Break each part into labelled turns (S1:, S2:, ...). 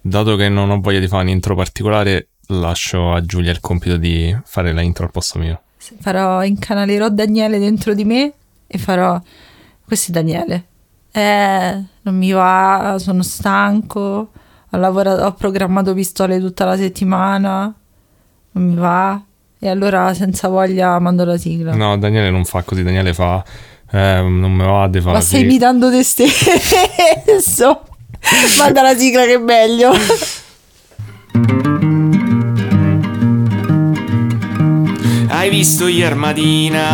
S1: dato che non ho voglia di fare un intro particolare, lascio a Giulia il compito di fare la intro al posto mio.
S2: Farò, incanalerò Daniele dentro di me e farò... Questo è Daniele. Eh, non mi va, sono stanco, ho, lavorato, ho programmato pistole tutta la settimana, non mi va. E allora senza voglia mando la sigla.
S1: No, Daniele non fa così, Daniele fa... Eh, non me va di fare
S2: Ma stai imitando te stesso. Manda la sigla che è meglio.
S1: Hai visto ieri mattina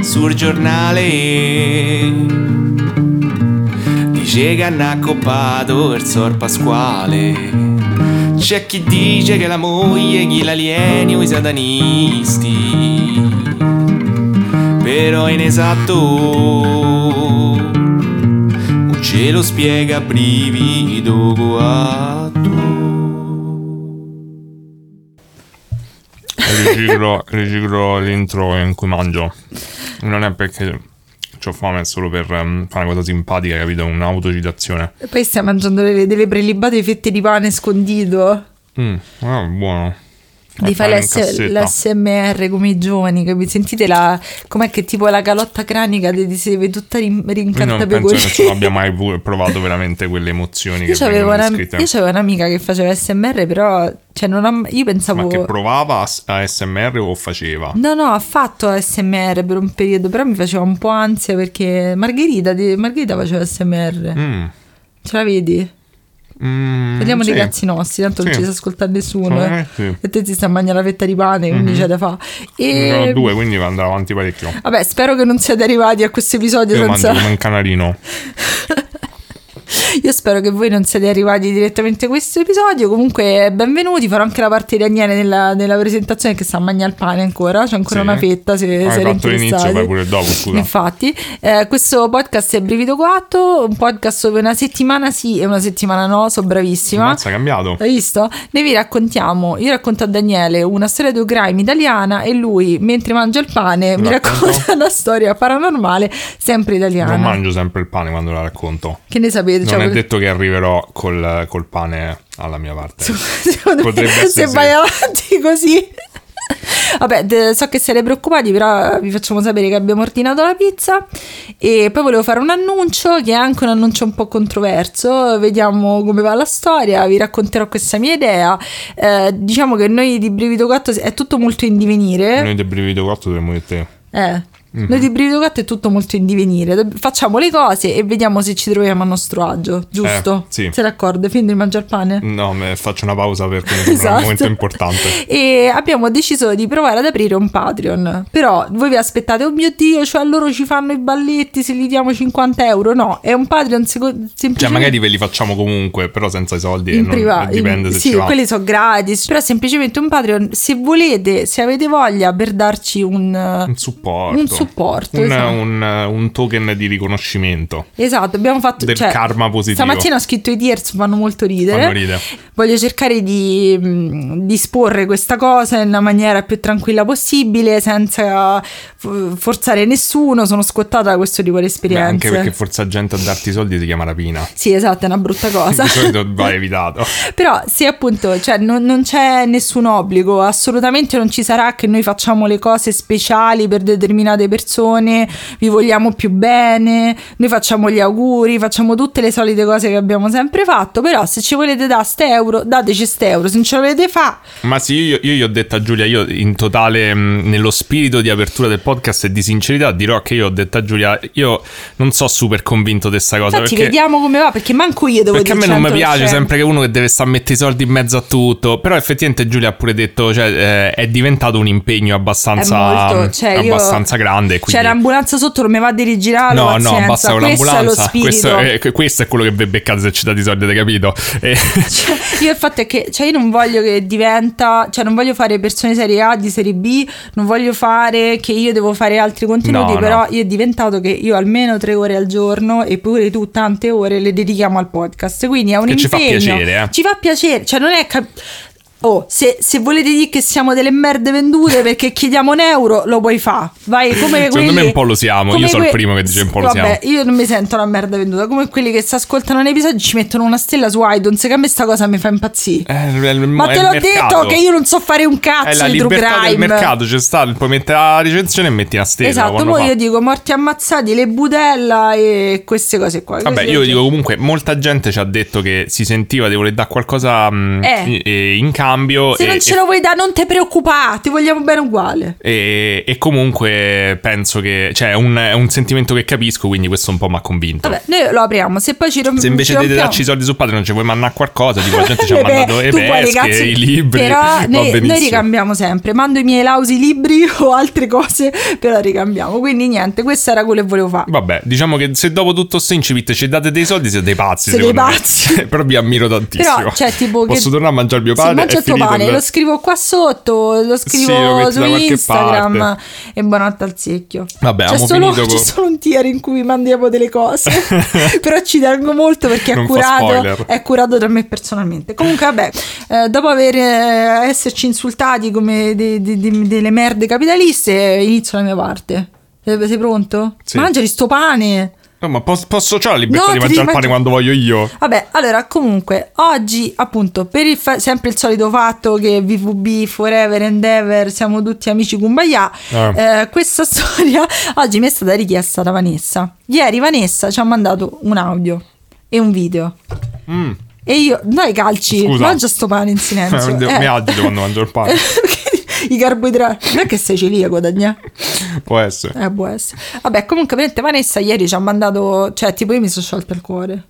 S1: sul giornale? Dice che hanno accoppato il sor Pasquale. C'è chi dice che la moglie chi l'alieni o i satanisti. Però è inesatto. Ce lo spiega brivido guatto. Riciclo, riciclo l'intro in cui mangio. Non è perché ho fame, è solo per um, fare una cosa simpatica, capito? Un'autocitazione.
S2: E poi stai mangiando delle, delle prelibate fette di pane scondito.
S1: Mm, ah, buono.
S2: Di fare l'S- l'SMR come i giovani, capito? Sentite la, com'è che tipo la calotta cranica ti si deve tutta rin- rincarta
S1: per Non penso che non abbia mai provato veramente quelle emozioni
S2: io
S1: che
S2: avevo
S1: una,
S2: Io avevo un'amica che faceva SMR, però cioè non ha, io pensavo...
S1: Ma che provava a SMR o faceva?
S2: No, no, ha fatto ASMR per un periodo, però mi faceva un po' ansia perché Margherita, Margherita faceva SMR. Mm. Ce la vedi?
S1: Mm,
S2: Parliamo
S1: sì.
S2: dei cazzi nostri, tanto
S1: sì.
S2: non ci sa ascoltare nessuno.
S1: Eh,
S2: eh.
S1: sì.
S2: E te ti sta a mangiare la fetta di pane, quindi
S1: Mm-hmm.
S2: c'è da fa. E...
S1: Ne ho due, quindi andrà avanti parecchio.
S2: Vabbè, spero che non siate arrivati a questo episodio
S1: Io
S2: senza...
S1: mangio un canarino.
S2: Io spero che voi non siate arrivati direttamente a questo episodio. Comunque, benvenuti. Farò anche la parte di Daniele nella, nella presentazione che sta a mangiare il pane ancora. C'è ancora
S1: Sì.
S2: una fetta se,
S1: Hai
S2: se
S1: fatto l'inizio, fai pure dopo, scusa.
S2: Infatti, eh, questo podcast è Brivido 4, un podcast dove una settimana sì e una settimana no, sono bravissima.
S1: Mazza, è cambiato.
S2: Hai visto? Noi vi raccontiamo, io racconto a Daniele una storia di crime italiana e lui, mentre mangia il pane, mi
S1: Racconto.
S2: racconta una storia paranormale sempre italiana.
S1: Non mangio sempre il pane quando la racconto.
S2: Che ne sapete?
S1: Non
S2: Cioè,
S1: è detto che arriverò col, col pane alla mia parte.
S2: Me,
S1: Potrebbe
S2: se vai avanti così. Vabbè, so che siete preoccupati, però vi facciamo sapere che abbiamo ordinato la pizza e poi volevo fare un annuncio che è anche un annuncio un po' controverso, vediamo come va la storia, vi racconterò questa mia idea. Eh, diciamo che noi di Brivido 4 è tutto molto in divenire.
S1: Noi del brivido 4 dovremmo dire te.
S2: Eh. Noi di Brivido 4 è tutto molto in divenire. Facciamo le cose e vediamo se ci troviamo a nostro agio, giusto?
S1: Eh, sì.
S2: Sei d'accordo? Fin di mangiare pane?
S1: No, me- faccio una pausa perché mi
S2: Esatto.
S1: un momento importante.
S2: E abbiamo deciso di provare ad aprire un Patreon. Però voi vi aspettate, oh mio dio, cioè loro ci fanno i balletti se gli diamo 50 euro. No, è un Patreon seco- semplicemente.
S1: Cioè, magari ve li facciamo comunque, però senza i soldi. e
S2: in privato,
S1: Dipende
S2: in-
S1: se
S2: sì,
S1: ci va.
S2: quelli sono gratis. Però semplicemente un Patreon. Se volete, se avete voglia per darci un,
S1: Un supporto.
S2: un supporto,
S1: Un,
S2: esatto.
S1: un- un token di riconoscimento.
S2: Esatto, abbiamo fatto
S1: Del
S2: cioè,
S1: karma positivo.
S2: Stamattina ho scritto i tiers, fanno molto ridere.
S1: Fanno ridere.
S2: Voglio cercare di mh, disporre questa cosa nella maniera più tranquilla possibile, senza forzare nessuno. Sono scottata da questo tipo di
S1: Beh,
S2: esperienze.
S1: anche perché forza gente a darti i soldi si chiama rapina.
S2: Sì, esatto, è una brutta cosa.
S1: Di solito va evitato.
S2: Però se appunto cioè, non, non c'è nessun obbligo, assolutamente non ci sarà che noi facciamo le cose speciali per determinate persone, vi vogliamo più bene, noi facciamo gli auguri, facciamo tutte le solite cose che abbiamo sempre fatto, però se ci volete dare ste euro, dateci ste euro, se non ce lo volete fa,
S1: Ma sì, io, io gli ho detto a Giulia, io in totale, mh, nello spirito di apertura del podcast e di sincerità, dirò che io ho detto a Giulia, io non so super convinto di questa cosa.
S2: infatti
S1: perché...
S2: vediamo come va, perché manco io devo
S1: Perché a me
S2: dire
S1: non mi
S2: 100%.
S1: piace sempre che uno che deve stare a mettere i soldi in mezzo a tutto. Però effettivamente Giulia ha pure detto, cioè, eh, è diventato un impegno abbastanza,
S2: molto, cioè, io-
S1: abbastanza grande. Quindi...
S2: C'è l'ambulanza sotto, non mi va di rigirare.
S1: No, no,
S2: pazienza.
S1: basta con
S2: è
S1: l'ambulanza.
S2: spirito.
S1: Questo è, questo è quello che vi beccate se ci date i soldi, avete capito? E-
S2: Cioè, io il fatto è che cioè, io non voglio che diventa, cioè non voglio fare persone serie A di serie B, non voglio fare che io devo fare altri contenuti,
S1: No,
S2: però
S1: no.
S2: io è diventato che io almeno tre ore al giorno e pure tu tante ore le dedichiamo al podcast, quindi è un
S1: Che ci fa
S2: impegno.
S1: piacere, eh.
S2: Ci fa piacere, cioè non è cap- Oh, se, se volete dire che siamo delle merde vendute perché chiediamo un euro, lo puoi fare. Vai come
S1: Secondo
S2: quelli-
S1: me un po' lo siamo.
S2: come
S1: Io sono il
S2: que-
S1: primo che dice un po' lo
S2: Vabbè,
S1: siamo.
S2: io non mi sento una merda venduta. Come quelli che si ascoltano un episodio ci mettono una stella su iTunes. Che a me sta cosa mi fa impazzire.
S1: Eh, è il-
S2: Ma
S1: è
S2: te
S1: il
S2: l'ho
S1: mercato.
S2: detto che io non so fare un
S1: È
S2: cazzo
S1: la
S2: di true
S1: libertà del mercato, c'è sta, puoi mettere la recensione e metti la stella.
S2: Esatto, poi io dico morti ammazzati, le budella e queste cose qua.
S1: Vabbè, io dico comunque, molta gente ci ha detto che si sentiva di voler dare qualcosa mh,
S2: Eh.
S1: e- in cambio.
S2: Se
S1: e,
S2: non ce lo vuoi dare, non ti preoccupare, ti vogliamo bene uguale.
S1: e- e comunque penso che. Cioè, è un, è un sentimento che capisco, quindi questo un po' mi ha convinto.
S2: Vabbè, noi lo apriamo. Se poi ci rompiamo.
S1: Se invece di darci i soldi su Patreon ci vuoi mandare qualcosa, tipo la gente ci ha mandato le pesche, i libri.
S2: Però noi, noi ricambiamo sempre. Mando i miei lausi libri o altre cose, però ricambiamo. Quindi niente, questo era quello che volevo fare.
S1: Vabbè, diciamo che se dopo tutto sto incipit ci date dei soldi, siete dei pazzi.
S2: Siete dei pazzi.
S1: Però vi ammiro tantissimo.
S2: Però, cioè, tipo che-
S1: Posso tornare a mangiare il mio
S2: Si mangia
S1: È
S2: il lo scrivo qua sotto, lo
S1: Sì, lo
S2: scrivo su Instagram
S1: parte.
S2: e buonanotte al secchio.
S1: Vabbè,
S2: c'è solo,
S1: finito
S2: c'è
S1: con-
S2: solo un tier in cui mandiamo delle cose, però ci tengo molto perché è curato, è curato da me personalmente. Comunque, vabbè, eh, dopo aver eh, esserci insultati come de- de- de- delle merde capitaliste, inizio la mia parte. Eh, Sei pronto?
S1: Sì.
S2: Mangiali sto pane.
S1: No, ma posso, posso c'ho la libertà
S2: No,
S1: di mangiare il pane quando voglio io?
S2: Vabbè, allora comunque oggi appunto per il fa- sempre il solito fatto che VVB forever and ever siamo tutti amici kumbaya,
S1: Eh.
S2: eh, questa storia oggi mi è stata richiesta da Vanessa. Ieri Vanessa ci ha mandato un audio e un video.
S1: Mm.
S2: E io, dai calci,
S1: Scusa.
S2: mangia sto pane in silenzio.
S1: Mi
S2: Eh.
S1: agito quando mangio il pane.
S2: I carboidrati, non è che sei celiaco, Dagna.
S1: Può essere.
S2: Eh, può essere. Vabbè, comunque, veramente Vanessa ieri ci ha mandato, cioè, tipo, io mi sono sciolto il cuore.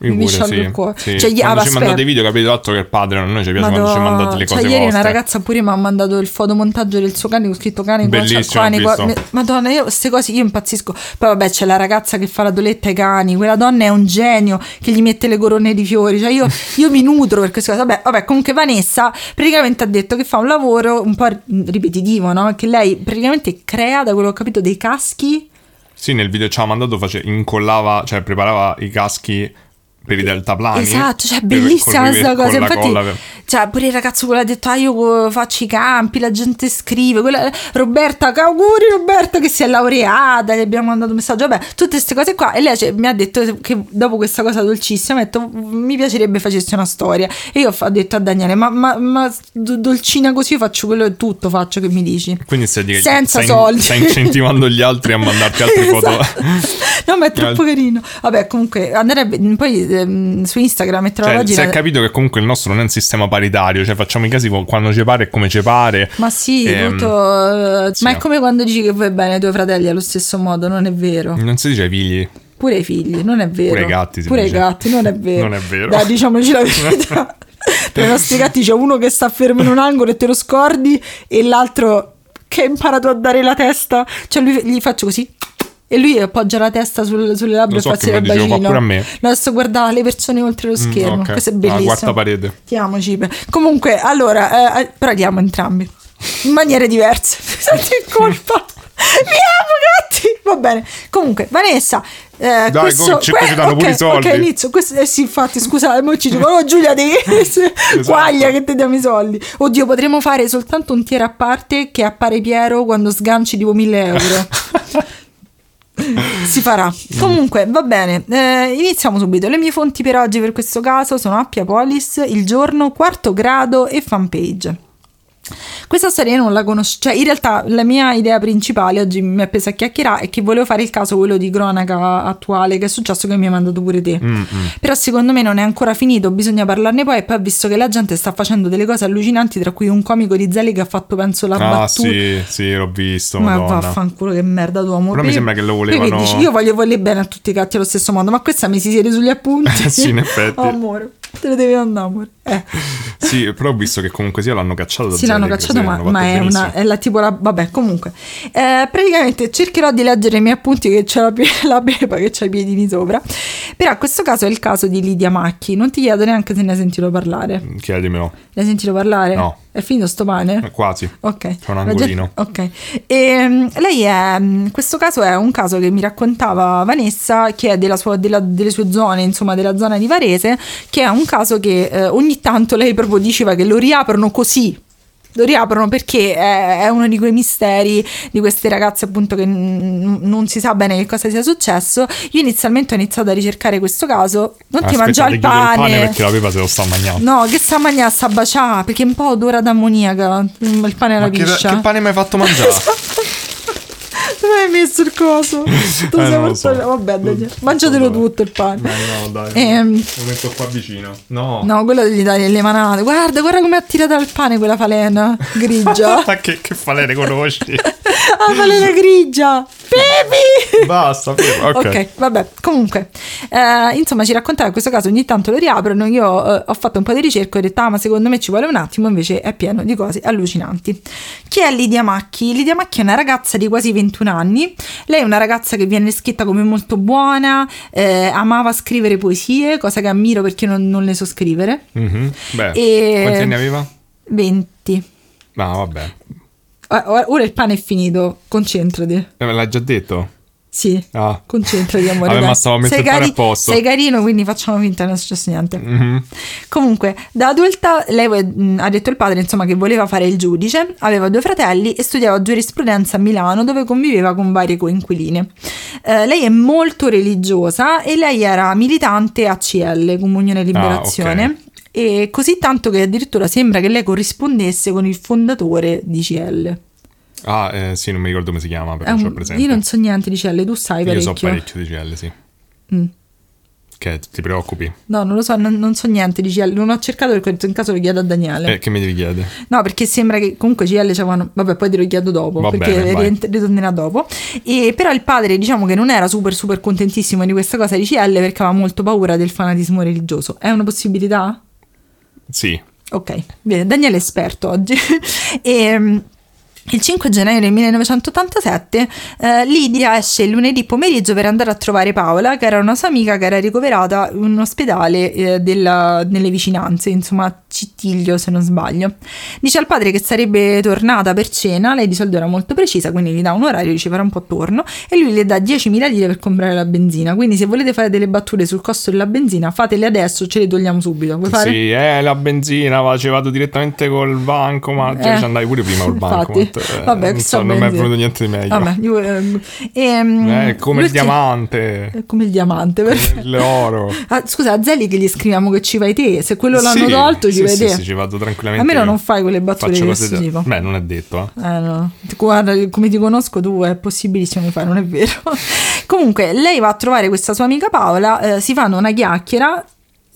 S1: Io
S2: mi
S1: pure, sì.
S2: il cuore.
S1: Sì.
S2: Cioè,
S1: quando
S2: ah,
S1: ci mandate video capite l'altro che il padre a noi ci piace quando ci mandate le cose
S2: cioè, ieri
S1: vostre.
S2: una ragazza pure mi ha mandato il fotomontaggio del suo cane con scritto cane
S1: Bellissimo, visto.
S2: Mi- Madonna, io queste cose io impazzisco. Poi vabbè, c'è la ragazza che fa la doletta ai cani, quella donna è un genio che gli mette le corone di fiori. Cioè, io, io mi nutro per queste cose. Vabbè, vabbè, comunque Vanessa praticamente ha detto che fa un lavoro un po' ripetitivo, no? Che lei praticamente crea, da quello che ho capito, dei caschi.
S1: Sì, nel video ci ha mandato, face- incollava, cioè preparava i caschi per i deltaplani.
S2: Esatto, cioè bellissima questa cosa. Infatti,
S1: per-
S2: cioè, pure il ragazzo quello ha detto: Ah, io faccio i campi, la gente scrive. Quella, Roberta, auguri, Roberta, che si è laureata. Gli abbiamo mandato un messaggio. Vabbè, tutte queste cose qua. E lei cioè, mi ha detto che dopo questa cosa dolcissima, ha detto: Mi piacerebbe facessi una storia. E io ho detto a Daniele: Ma, ma, ma do- dolcina così io faccio quello e tutto, faccio che mi dici.
S1: Quindi stai, dire-
S2: Senza
S1: stai,
S2: soldi.
S1: stai incentivando gli altri a mandarti altre foto.
S2: Esatto. No, ma è troppo carino. Vabbè, comunque, andrebbe poi ehm, su Instagram metterò la
S1: Cioè, si
S2: pagina.
S1: è capito che comunque il nostro non è un sistema paritario, cioè facciamo i casi quando ci pare e come ci pare.
S2: Ma sì,
S1: Ehm,
S2: tutto. eh,
S1: sì.
S2: Ma è come quando dici che vuoi bene ai tuoi fratelli allo stesso modo, non è vero.
S1: Non si dice ai figli.
S2: Pure i figli, non è vero.
S1: Pure i gatti si
S2: Pure
S1: dice.
S2: i gatti, non è vero.
S1: Non è vero.
S2: Dai, diciamoci la verità. per i nostri gatti c'è uno che sta fermo in un angolo e te lo scordi, e l'altro che ha imparato a dare la testa. Cioè, lui, gli faccio così. E lui appoggia la testa sul- sulle labbra
S1: so
S2: e fa il bacino.
S1: pure a me.
S2: No, adesso guarda le persone oltre lo schermo.
S1: ok.
S2: Questo è
S1: Ah,
S2: bellissimo.
S1: quarta parete.
S2: Ti amo, Cipe. Comunque, allora, eh, però li amo entrambi. In maniere diverse. Senti in colpa. Mi amo, gatti. Va bene. Comunque, Vanessa. Eh,
S1: Dai,
S2: questo,
S1: come- ci- ci danno
S2: ok,
S1: pure i soldi.
S2: Ok, inizio. Questo, eh sì, infatti, scusa, mo ci dicono, oh Giulia, devi
S1: Esatto.
S2: quaglia che ti diamo i soldi. Oddio, potremmo fare soltanto un tier a parte che appare Piero quando sganci tipo 1000 euro. si farà. Comunque, va bene. Eh, iniziamo subito. Le mie fonti per oggi per questo caso sono Appiapolis, Il Giorno, Quarto Grado e Fanpage. Questa storia non la conosco, cioè in realtà la mia idea principale oggi mi è presa a chiacchierare è che volevo fare il caso quello di cronaca attuale che è successo che mi hai mandato pure te.
S1: Mm,
S2: Però secondo me non è ancora finito, bisogna parlarne poi e poi ho visto che la gente sta facendo delle cose allucinanti tra cui un comico di Zeli che ha fatto penso la
S1: Ah,
S2: battuta
S1: sì, sì, l'ho visto.
S2: ma
S1: Madonna.
S2: vaffanculo che merda d'uomo.
S1: Però mi sembra che lo volevano-
S2: dici, io voglio voler bene a tutti i gatti allo stesso modo, ma questa mi si siede sugli appunti.
S1: Sì, in effetti.
S2: Oh, amore, te ne devi andare, amore. Eh.
S1: Sì, però ho visto che comunque sia l'hanno cacciato da
S2: Sì, l'hanno cacciato, ma, ma è, una, è la tipo la. Vabbè, comunque. Eh, praticamente cercherò di leggere i miei appunti che c'è la, la Pepa che c'ha i piedini sopra. Però questo caso è il caso di Lidia Macchi. Non ti chiedo neanche se ne hai sentito parlare.
S1: Chiedimelo.
S2: Ne hai sentito parlare?
S1: No.
S2: È finito sto pane?
S1: Eh, Quasi.
S2: Ok.
S1: C'è un angolino.
S2: Ok. E, mm, lei è. mm, Questo caso è un caso che mi raccontava Vanessa, che è della sua- della- delle sue zone, insomma, della zona di Varese, che è un caso che eh, ogni tanto lei proprio diceva che lo riaprono così. Lo riaprono perché è, è uno di quei misteri di queste ragazze appunto che n- non si sa bene che cosa sia successo. Io inizialmente ho iniziato a ricercare questo caso. Non ti
S1: Aspetta,
S2: mangia
S1: ti
S2: il pane.
S1: il pane perché la pepa se lo sta mangiando.
S2: No, che sta mangiando, sta baciando perché è un po' odora d'ammoniaca. mm, Il pane alla
S3: Ma che,
S2: piscia.
S3: che pane mi hai fatto mangiare?
S2: Hai messo il coso? Tu
S1: Eh,
S2: sei
S1: lo so.
S2: Vabbè, dai, mangiatelo tutto il pane.
S1: no, dai.
S2: Ehm,
S1: Lo metto qua vicino. No.
S2: No, quello gli dai le manate. Guarda, guarda come ha tirato al pane quella falena grigia.
S1: Ma che, che falene conosci?
S2: ah, falena grigia. Baby!
S1: Basta. Ok.
S2: Ok, vabbè, comunque, eh, insomma, ci raccontava questo caso, ogni tanto lo riaprono, io eh, ho fatto un po' di ricerca e ho detto, ah, ma secondo me ci vuole un attimo, invece è pieno di cose allucinanti. Chi è Lidia Macchi? Lidia Macchi è una ragazza di quasi 21 anni, lei è una ragazza che viene scritta come molto buona, eh, amava scrivere poesie, cosa che ammiro perché non, non le so scrivere,
S1: Mhm. Beh,
S2: E-
S1: quanti anni aveva?
S2: 20.
S1: No, vabbè.
S2: Ah, Ora ora il pane è finito, concentrati.
S1: Eh, me l'hai già detto?
S2: Sì.
S1: Ah.
S2: Concentrati, amore.
S1: Vabbè, ma stavo a mettere
S2: sei,
S1: pane a posto.
S2: sei carino, quindi facciamo finta che non è successo niente.
S1: Mhm.
S2: Comunque, da adulta, lei mh, ha detto il padre, insomma, che voleva fare il giudice, aveva due fratelli e studiava giurisprudenza a Milano, dove conviveva con varie coinquiline. Eh, lei è molto religiosa e lei era militante ACL, Comunione e Liberazione.
S1: Ah, ok.
S2: E così tanto che addirittura sembra che lei corrispondesse con il fondatore di CL.
S1: Ah, eh, sì, non mi ricordo come si chiama, però
S2: un-
S1: presente.
S2: io non so niente di CL, tu sai
S1: Io
S2: parecchio.
S1: so parecchio di CL, sì.
S2: Mm.
S1: Che ti preoccupi?
S2: No, non lo so, non, non so niente di CL. Non ho cercato perché ho detto in caso lo chiedo a Daniele.
S1: Eh, che mi devi chiedere?
S2: No, perché sembra che comunque CL c'avevano. Vabbè, poi te lo chiedo dopo.
S1: Va
S2: perché
S1: bene,
S2: ritornerà dopo. E però il padre, diciamo che non era super super contentissimo di questa cosa di CL perché aveva molto paura del fanatismo religioso. È una possibilità?
S1: Sì.
S2: Ok, bene, Daniele è esperto oggi. e, mm, il 5 gennaio del 1987 eh, Lidia esce il lunedì pomeriggio per andare a trovare Paola, che era una sua amica che era ricoverata in un ospedale eh, della- nelle vicinanze, insomma Cittiglio se non sbaglio. Dice al padre che sarebbe tornata per cena, lei di solito era molto precisa, quindi gli dà un orario, dice farà un po' torno e lui le dà 10.000 lire per comprare la benzina. Quindi se volete fare delle battute sul costo della benzina, fatele adesso, ce le togliamo subito. Vuoi fare?
S1: Sì, eh, la benzina, va, ci vado direttamente col banco, ma
S2: Eh,
S1: già ci andai pure prima col banco.
S2: Infatti. Vabbè,
S1: non,
S2: che
S1: so, non mi è venuto niente di meglio.
S2: Vabbè, io, ehm, ehm,
S1: Eh, come il diamante,
S2: È come il diamante. perfetto.
S1: l'oro.
S2: Ah, scusa, a Zelli che gli scriviamo che ci vai te. Se quello l'hanno
S1: Sì,
S2: tolto, ci
S1: sì,
S2: vai
S1: sì,
S2: te.
S1: sì, ci vado tranquillamente.
S2: A me
S1: io.
S2: non fai quelle battute di questo tipo.
S1: Beh, non è detto, eh.
S2: Eh, no. Guarda, come ti conosco tu è possibilissimo che fai, non è vero. Comunque, lei va a trovare questa sua amica Paola, eh, si fanno una chiacchiera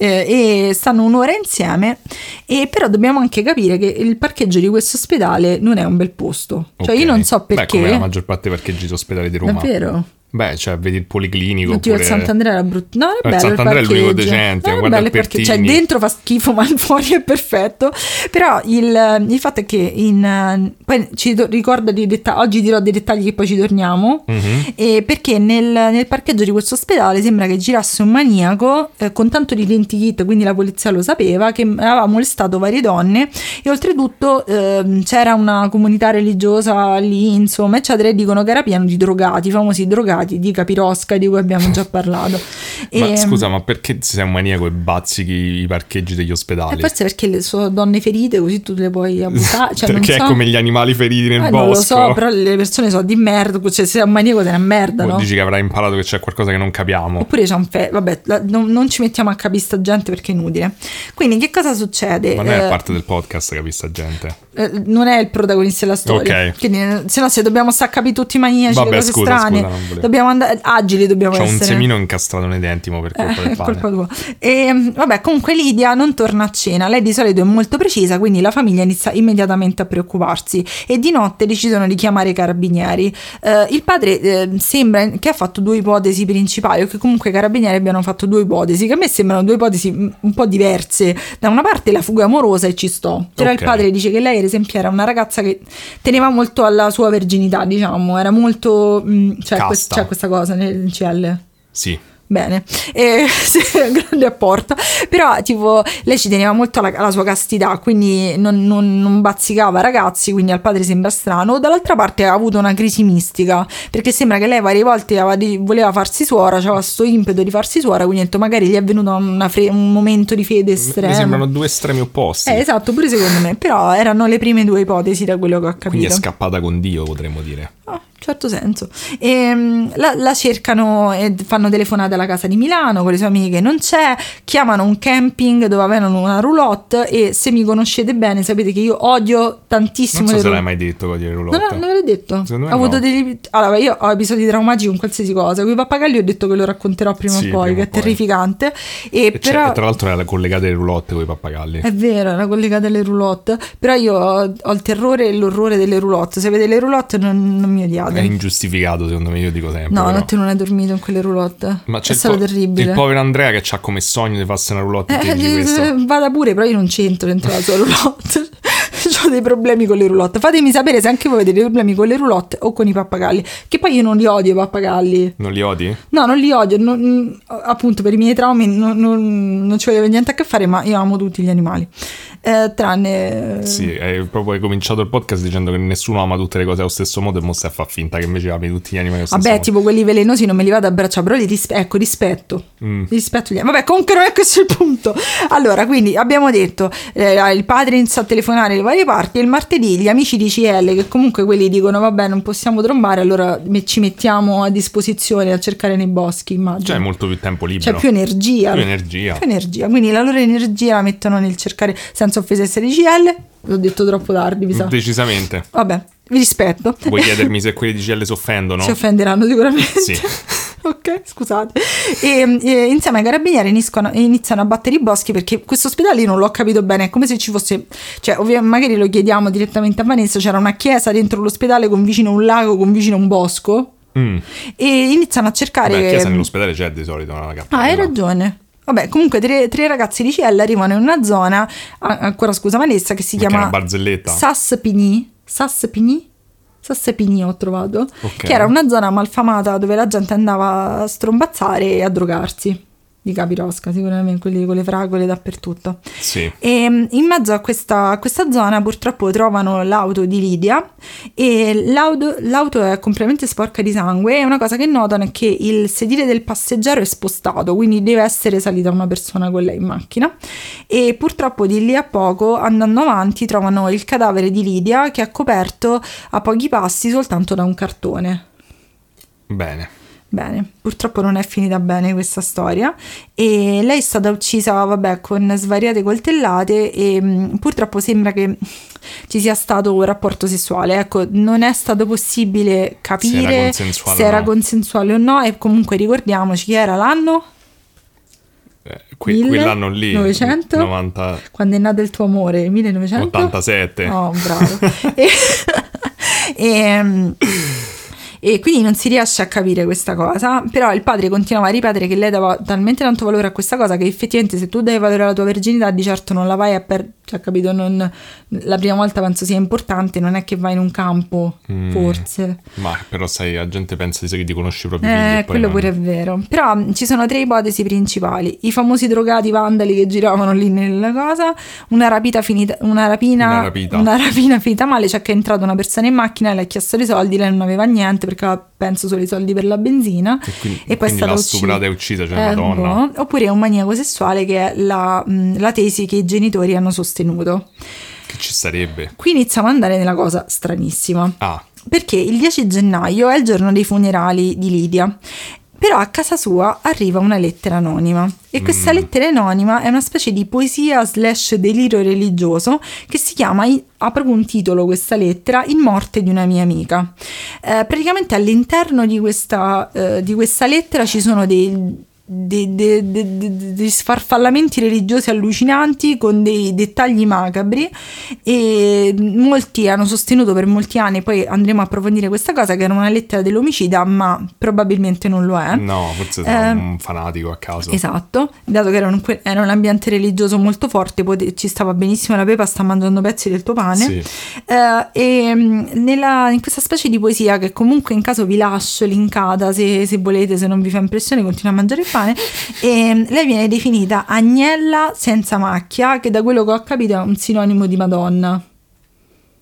S2: eh, e stanno un'ora insieme e però dobbiamo anche capire che il parcheggio di questo ospedale non è un bel posto. Cioè io non so
S1: Beh,
S2: perché.
S1: come la maggior parte dei parcheggi di ospedali di
S2: è
S1: Roma.
S2: vero.
S1: Beh, cioè, vedi il policlinico
S2: Oddio, il
S1: oppure...
S2: Sant'Andrea era brutto. No, è
S1: Eh,
S2: bello
S1: Sant'Andrea è
S2: il
S1: l'unico
S2: parcheggio.
S1: decente,
S2: No, è
S1: guarda
S2: bello
S1: il
S2: il parcheggio. Cioè, dentro fa schifo, ma fuori è perfetto. Però il, il fatto è che in, eh, poi ci do- ricorda dei dettagli. Oggi dirò dei dettagli che poi ci torniamo.
S1: Mhm.
S2: E perché nel, nel parcheggio di questo ospedale sembra che girasse un maniaco eh, con tanto di identikit, quindi la polizia lo sapeva, che aveva molestato varie donne e oltretutto ehm, c'era una comunità religiosa lì, insomma, eccetera, e dicono che era pieno di drogati, famosi drogati di Capirosca di cui abbiamo già parlato.
S1: Ma
S2: E-
S1: scusa, ma perché sei un maniaco e bazzichi i parcheggi degli
S2: e
S1: ospedali?
S2: forse perché le sono donne ferite, così tu le puoi abusare. Cioè,
S1: perché
S2: so.
S1: è come gli animali feriti nel
S2: Eh,
S1: bosco.
S2: non lo so, però le persone sono di merda, cioè se sei un maniaco te ne merda,
S1: O
S2: no?
S1: Dici che avrai imparato che c'è qualcosa che non capiamo.
S2: Oppure c'è un fe... Vabbè, la- non, non ci mettiamo a capire sta gente perché è inutile. Quindi che cosa succede?
S1: Ma non è
S2: Eh,
S1: parte del podcast, capisci sta gente.
S2: eh, non è il protagonista della storia.
S1: Ok.
S2: Quindi, eh, se no, se dobbiamo stare a capire tutti i maniaci,
S1: Vabbè,
S2: le cose
S1: scusa,
S2: strane,
S1: scusa.
S2: Dobbiamo andare agili, dobbiamo
S1: C'ho
S2: essere.
S1: un semino incastrato nei denti mo per colpa
S2: Eh,
S1: del pane.
S2: colpa tua. E, mm, vabbè, comunque Lidia non torna a cena. Lei di solito è molto precisa, quindi la famiglia inizia immediatamente a preoccuparsi e di notte decidono di chiamare i carabinieri. Eh, il padre eh, sembra che ha fatto due ipotesi principali, o che comunque i carabinieri abbiano fatto due ipotesi, che a me sembrano due ipotesi mm, un po' diverse. Da una parte la fuga amorosa e ci sto, però
S1: Ok.
S2: il padre dice che lei, ad esempio, era una ragazza che teneva molto alla sua verginità, diciamo, era molto... mm, cioè,
S1: Casta.
S2: quest- c'è questa cosa nel CL.
S1: Sì.
S2: Bene, e, sì, grande apporto. Però, tipo, lei ci teneva molto alla, alla sua castità, quindi non, non, non, bazzicava ragazzi, quindi al padre sembra strano. Dall'altra parte ha avuto una crisi mistica, perché sembra che lei varie volte voleva farsi suora, aveva questo impeto di farsi suora, quindi detto, magari gli è venuto fre- un momento di fede estremo. Mi
S1: sembrano due estremi opposti.
S2: Eh, esatto, pure secondo me. Però erano le prime due ipotesi da quello che ho capito.
S1: Quindi è scappata con Dio, potremmo dire.
S2: Oh, certo senso. E, um, la, la, cercano e fanno telefonate alla casa di Milano con le sue amiche, non c'è, chiamano un camping dove avevano una roulotte e se mi conoscete bene sapete che io odio tantissimo
S1: non so se l'hai mai detto con le roulotte.
S2: No, no, non l'ho detto.
S1: Secondo
S2: ho avuto
S1: no.
S2: degli... Allora, io ho episodi traumatici con qualsiasi cosa, con i pappagalli ho detto che lo racconterò prima
S1: Sì,
S2: o poi,
S1: prima
S2: che
S1: o
S2: è
S1: poi.
S2: terrificante. E,
S1: E
S2: però...
S1: tra l'altro era collegata alle roulotte con i pappagalli.
S2: È vero, era collegata alle roulotte, però io ho, ho il terrore e l'orrore delle roulotte. Se avete le roulotte non, non mi odiate.
S1: È ingiustificato, secondo me, io dico sempre.
S2: No,
S1: però.
S2: no, te non hai dormito in quelle roulotte.
S1: Ma
S2: è
S1: c'è il,
S2: stato
S1: po-
S2: terribile.
S1: il povero Andrea che ha come sogno di farsi una roulotte
S2: Eh, eh,
S1: questo.
S2: vada pure, però io non c'entro dentro la sua roulotte. Ho dei problemi con le roulotte. Fatemi sapere se anche voi avete dei problemi con le roulotte o con i pappagalli. Che poi io non li odio i pappagalli.
S1: Non li odi?
S2: No, non li odio. non- appunto, per i miei traumi non, non, non ci voglio niente a che fare, ma io amo tutti gli animali. Eh, tranne.
S1: Sì, hai proprio hai cominciato il podcast dicendo che nessuno ama tutte le cose allo stesso modo e mo stai a far finta che invece ami tutti gli animali allo stesso
S2: Vabbè,
S1: modo.
S2: tipo quelli velenosi non me li vado a abbracciare, però li rispe- ecco, rispetto.
S1: Mm.
S2: Rispetto gli Vabbè, comunque non è questo il punto. Allora, quindi abbiamo detto, eh, il padre inizia a telefonare le varie parti e il martedì gli amici di CL, che comunque quelli dicono, vabbè, non possiamo trombare, allora ci mettiamo a disposizione a cercare nei boschi, immagino.
S1: C'è molto più tempo libero.
S2: C'è più energia.
S1: Più energia.
S2: Più energia. Quindi la loro energia la mettono nel cercare, senza offesa essere di CL. L'ho detto troppo tardi, mi sa.
S1: Decisamente.
S2: Vabbè, vi rispetto.
S1: Vuoi chiedermi se quelli di CL si offendono?
S2: Si offenderanno sicuramente.
S1: Sì.
S2: ok, scusate. E, e insieme ai carabinieri iniziano, iniziano a battere i boschi perché questo ospedale io non l'ho capito bene, è come se ci fosse, cioè ovviamente magari lo chiediamo direttamente a Vanessa, c'era una chiesa dentro l'ospedale con vicino un lago, con vicino un bosco
S1: Mm.
S2: e iniziano a cercare...
S1: Beh, chiesa nell'ospedale c'è di solito una cappella.
S2: Ah, hai ragione. Vabbè, comunque tre, tre ragazzi di CL arrivano in una zona, ancora scusa Vanessa, che si chiama
S1: una barzelletta.
S2: Sassepini. Sassepini? Sassepini ho trovato.
S1: Ok.
S2: Che era una zona malfamata dove la gente andava a strombazzare e a drogarsi. Di Capirosca, sicuramente, quelli con le fragole dappertutto.
S1: Sì.
S2: E mm, in mezzo a questa, a questa zona purtroppo trovano l'auto di Lidia e l'auto, l'auto è completamente sporca di sangue e una cosa che notano è che il sedile del passeggero è spostato, quindi deve essere salita una persona con lei in macchina e purtroppo di lì a poco andando avanti trovano il cadavere di Lidia che è coperto a pochi passi soltanto da un cartone.
S1: Bene.
S2: Bene, purtroppo non è finita bene questa storia e lei è stata uccisa, vabbè, con svariate coltellate e mh, purtroppo sembra che ci sia stato un rapporto sessuale. Ecco, non è stato possibile capire
S1: consensuale
S2: se
S1: o
S2: era
S1: no.
S2: consensuale o no e comunque ricordiamoci che era l'anno
S1: Eh, que-
S2: Mille?
S1: quell'anno lì
S2: 900?
S1: 90
S2: quando è nato il tuo amore, 1900?
S1: 87.
S2: Oh, bravo. e, e, e quindi non si riesce a capire questa cosa, però il padre continuava a ripetere che lei dava talmente tanto valore a questa cosa che effettivamente se tu dai valore alla tua verginità di certo non la vai a perdere, cioè capito, non, la prima volta penso sia importante, non è che vai in un campo,
S1: Mm.
S2: forse.
S1: Ma però sai, la gente pensa di sé che ti conosci proprio
S2: Eh,
S1: e
S2: quello
S1: non-
S2: pure è vero. Però mh, ci sono tre ipotesi principali: i famosi drogati vandali che giravano lì nella cosa, una rapita finita, una rapina,
S1: Una rapita.
S2: una rapina finita male, cioè che è entrata una persona in macchina, le ha chiesto dei soldi, lei non aveva niente perché aveva, penso solo i soldi per la benzina.
S1: E quindi,
S2: E poi è stata
S1: l'ha
S2: uccisa.
S1: stuprata e uccisa, cioè
S2: Eh,
S1: madonna.
S2: boh. Oppure un maniaco sessuale che è la, mh, la tesi che i genitori hanno sostenuto.
S1: Che ci sarebbe?
S2: Qui iniziamo ad andare nella cosa stranissima.
S1: Ah,
S2: Perché il 10 gennaio è il giorno dei funerali di Lidia. Però a casa sua arriva una lettera anonima e questa
S1: Mm.
S2: lettera anonima è una specie di poesia slash delirio religioso che si chiama, ha proprio un titolo questa lettera, In morte di una mia amica. Eh, praticamente all'interno di questa, eh, di questa lettera ci sono dei, dei, dei- dei- dei- sfarfallamenti religiosi allucinanti con dei dettagli macabri e molti hanno sostenuto per molti anni, poi andremo a approfondire questa cosa, che era una lettera dell'omicida, ma probabilmente non lo è.
S1: no, forse sarà
S2: Eh,
S1: un fanatico a caso.
S2: Esatto, dato che era un, era un ambiente religioso molto forte, pote- ci stava benissimo la pepa, sta mangiando pezzi del tuo pane.
S1: Sì.
S2: Eh, e mm, nella- in questa specie di poesia che comunque in caso vi lascio linkata se, se volete, se non vi fa impressione, continua a mangiare il pane. Pane. E lei viene definita agnella senza macchia, che da quello che ho capito è un sinonimo di Madonna.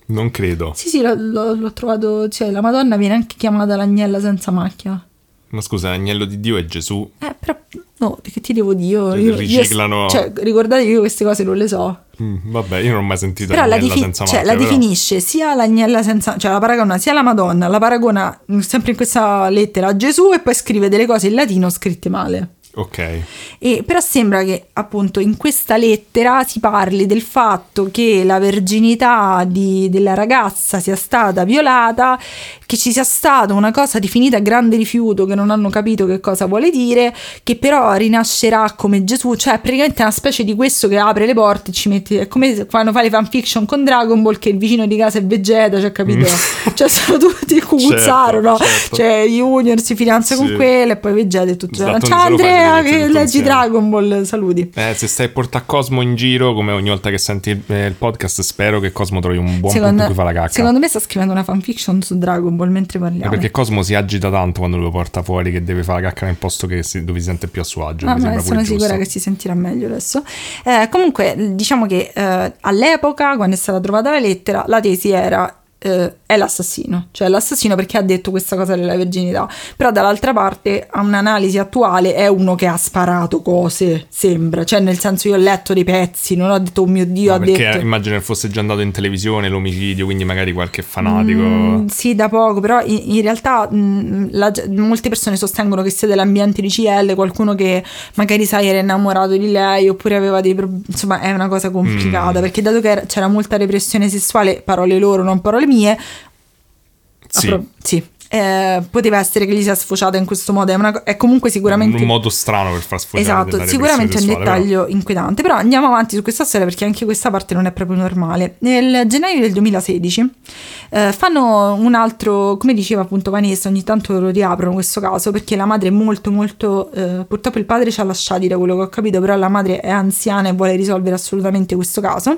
S1: Non credo.
S2: Sì, sì, l'ho, l'ho- l'ho trovato, cioè la Madonna viene anche chiamata l'agnella senza macchia.
S1: Ma scusa, l'agnello di Dio è Gesù.
S2: Eh, però, no, che ti devo dire? Io,
S1: Cioè,
S2: io-
S1: riciclano-
S2: cioè, ricordate che io queste cose non le so.
S1: Mm, vabbè, io non ho mai sentito
S2: Però la,
S1: l'agnella
S2: defi-
S1: senza
S2: cioè,
S1: macchia.
S2: la
S1: però.
S2: definisce sia l'agnella senza, cioè la paragona sia la Madonna, la paragona sempre in questa lettera a Gesù e poi scrive delle cose in latino scritte male.
S1: Ok.
S2: E però sembra che appunto in questa lettera si parli del fatto che la verginità di- della ragazza sia stata violata, che ci sia stata una cosa definita grande rifiuto che non hanno capito che cosa vuole dire, che però rinascerà come Gesù, cioè praticamente è una specie di questo che apre le porte e ci mette, è come quando fa le fanfiction con Dragon Ball che il vicino di casa è Vegeta, cioè capito? cioè sono tutti cucuzzaro, no?
S1: Mm. certo.
S2: Cioè Junior si fidanza con
S1: Sì.
S2: quella e poi Vegeta e tutto.
S1: Esatto,
S2: Ciao
S1: fai
S2: Andrea che leggi
S1: insieme.
S2: Dragon Ball, saluti.
S1: Eh, se stai a portare Cosmo in giro, come ogni volta che senti il, eh, il podcast, spero che Cosmo trovi un buon punto in cui fa la cacca.
S2: secondo me sta scrivendo una fanfiction su Dragon Ball mentre
S1: Eh,
S2: parliamo.
S1: perché Cosmo si agita tanto quando lo porta fuori che deve fare la cacca nel posto che si- dove si sente più a suo agio.
S2: Ah, ma sono sicura che si sentirà meglio adesso. Eh, comunque, diciamo che eh, all'epoca, quando è stata trovata la lettera, la tesi era eh, è l'assassino, cioè l'assassino perché ha detto questa cosa della verginità, però dall'altra parte a un'analisi attuale è uno che ha sparato cose, sembra, cioè nel senso io ho letto dei pezzi, non ho detto oh mio Dio,
S1: No,
S2: ha
S1: perché
S2: detto...
S1: immagino che fosse già andato in televisione l'omicidio, quindi magari qualche fanatico.
S2: Mm, sì, da poco, però in, in realtà mm, la- molte persone sostengono che sia dell'ambiente di CL, qualcuno che magari sai era innamorato di lei oppure aveva dei problemi, insomma è una cosa complicata
S1: Mm.
S2: perché dato che era- c'era molta repressione sessuale, parole loro, non parole mie,
S1: Sì,
S2: appro- sì, eh, poteva essere che gli sia sfociata in questo modo, è, una è comunque sicuramente...
S1: un modo strano per far sfoggiare
S2: Esatto, sicuramente è un dettaglio inquietante, però andiamo avanti su questa storia perché anche questa parte non è proprio normale. Nel gennaio del 2016 eh, fanno un altro, come diceva appunto Vanessa, ogni tanto lo riaprono questo caso perché la madre è molto molto, eh, purtroppo il padre ci ha lasciati da quello che ho capito, però la madre è anziana e vuole risolvere assolutamente questo caso.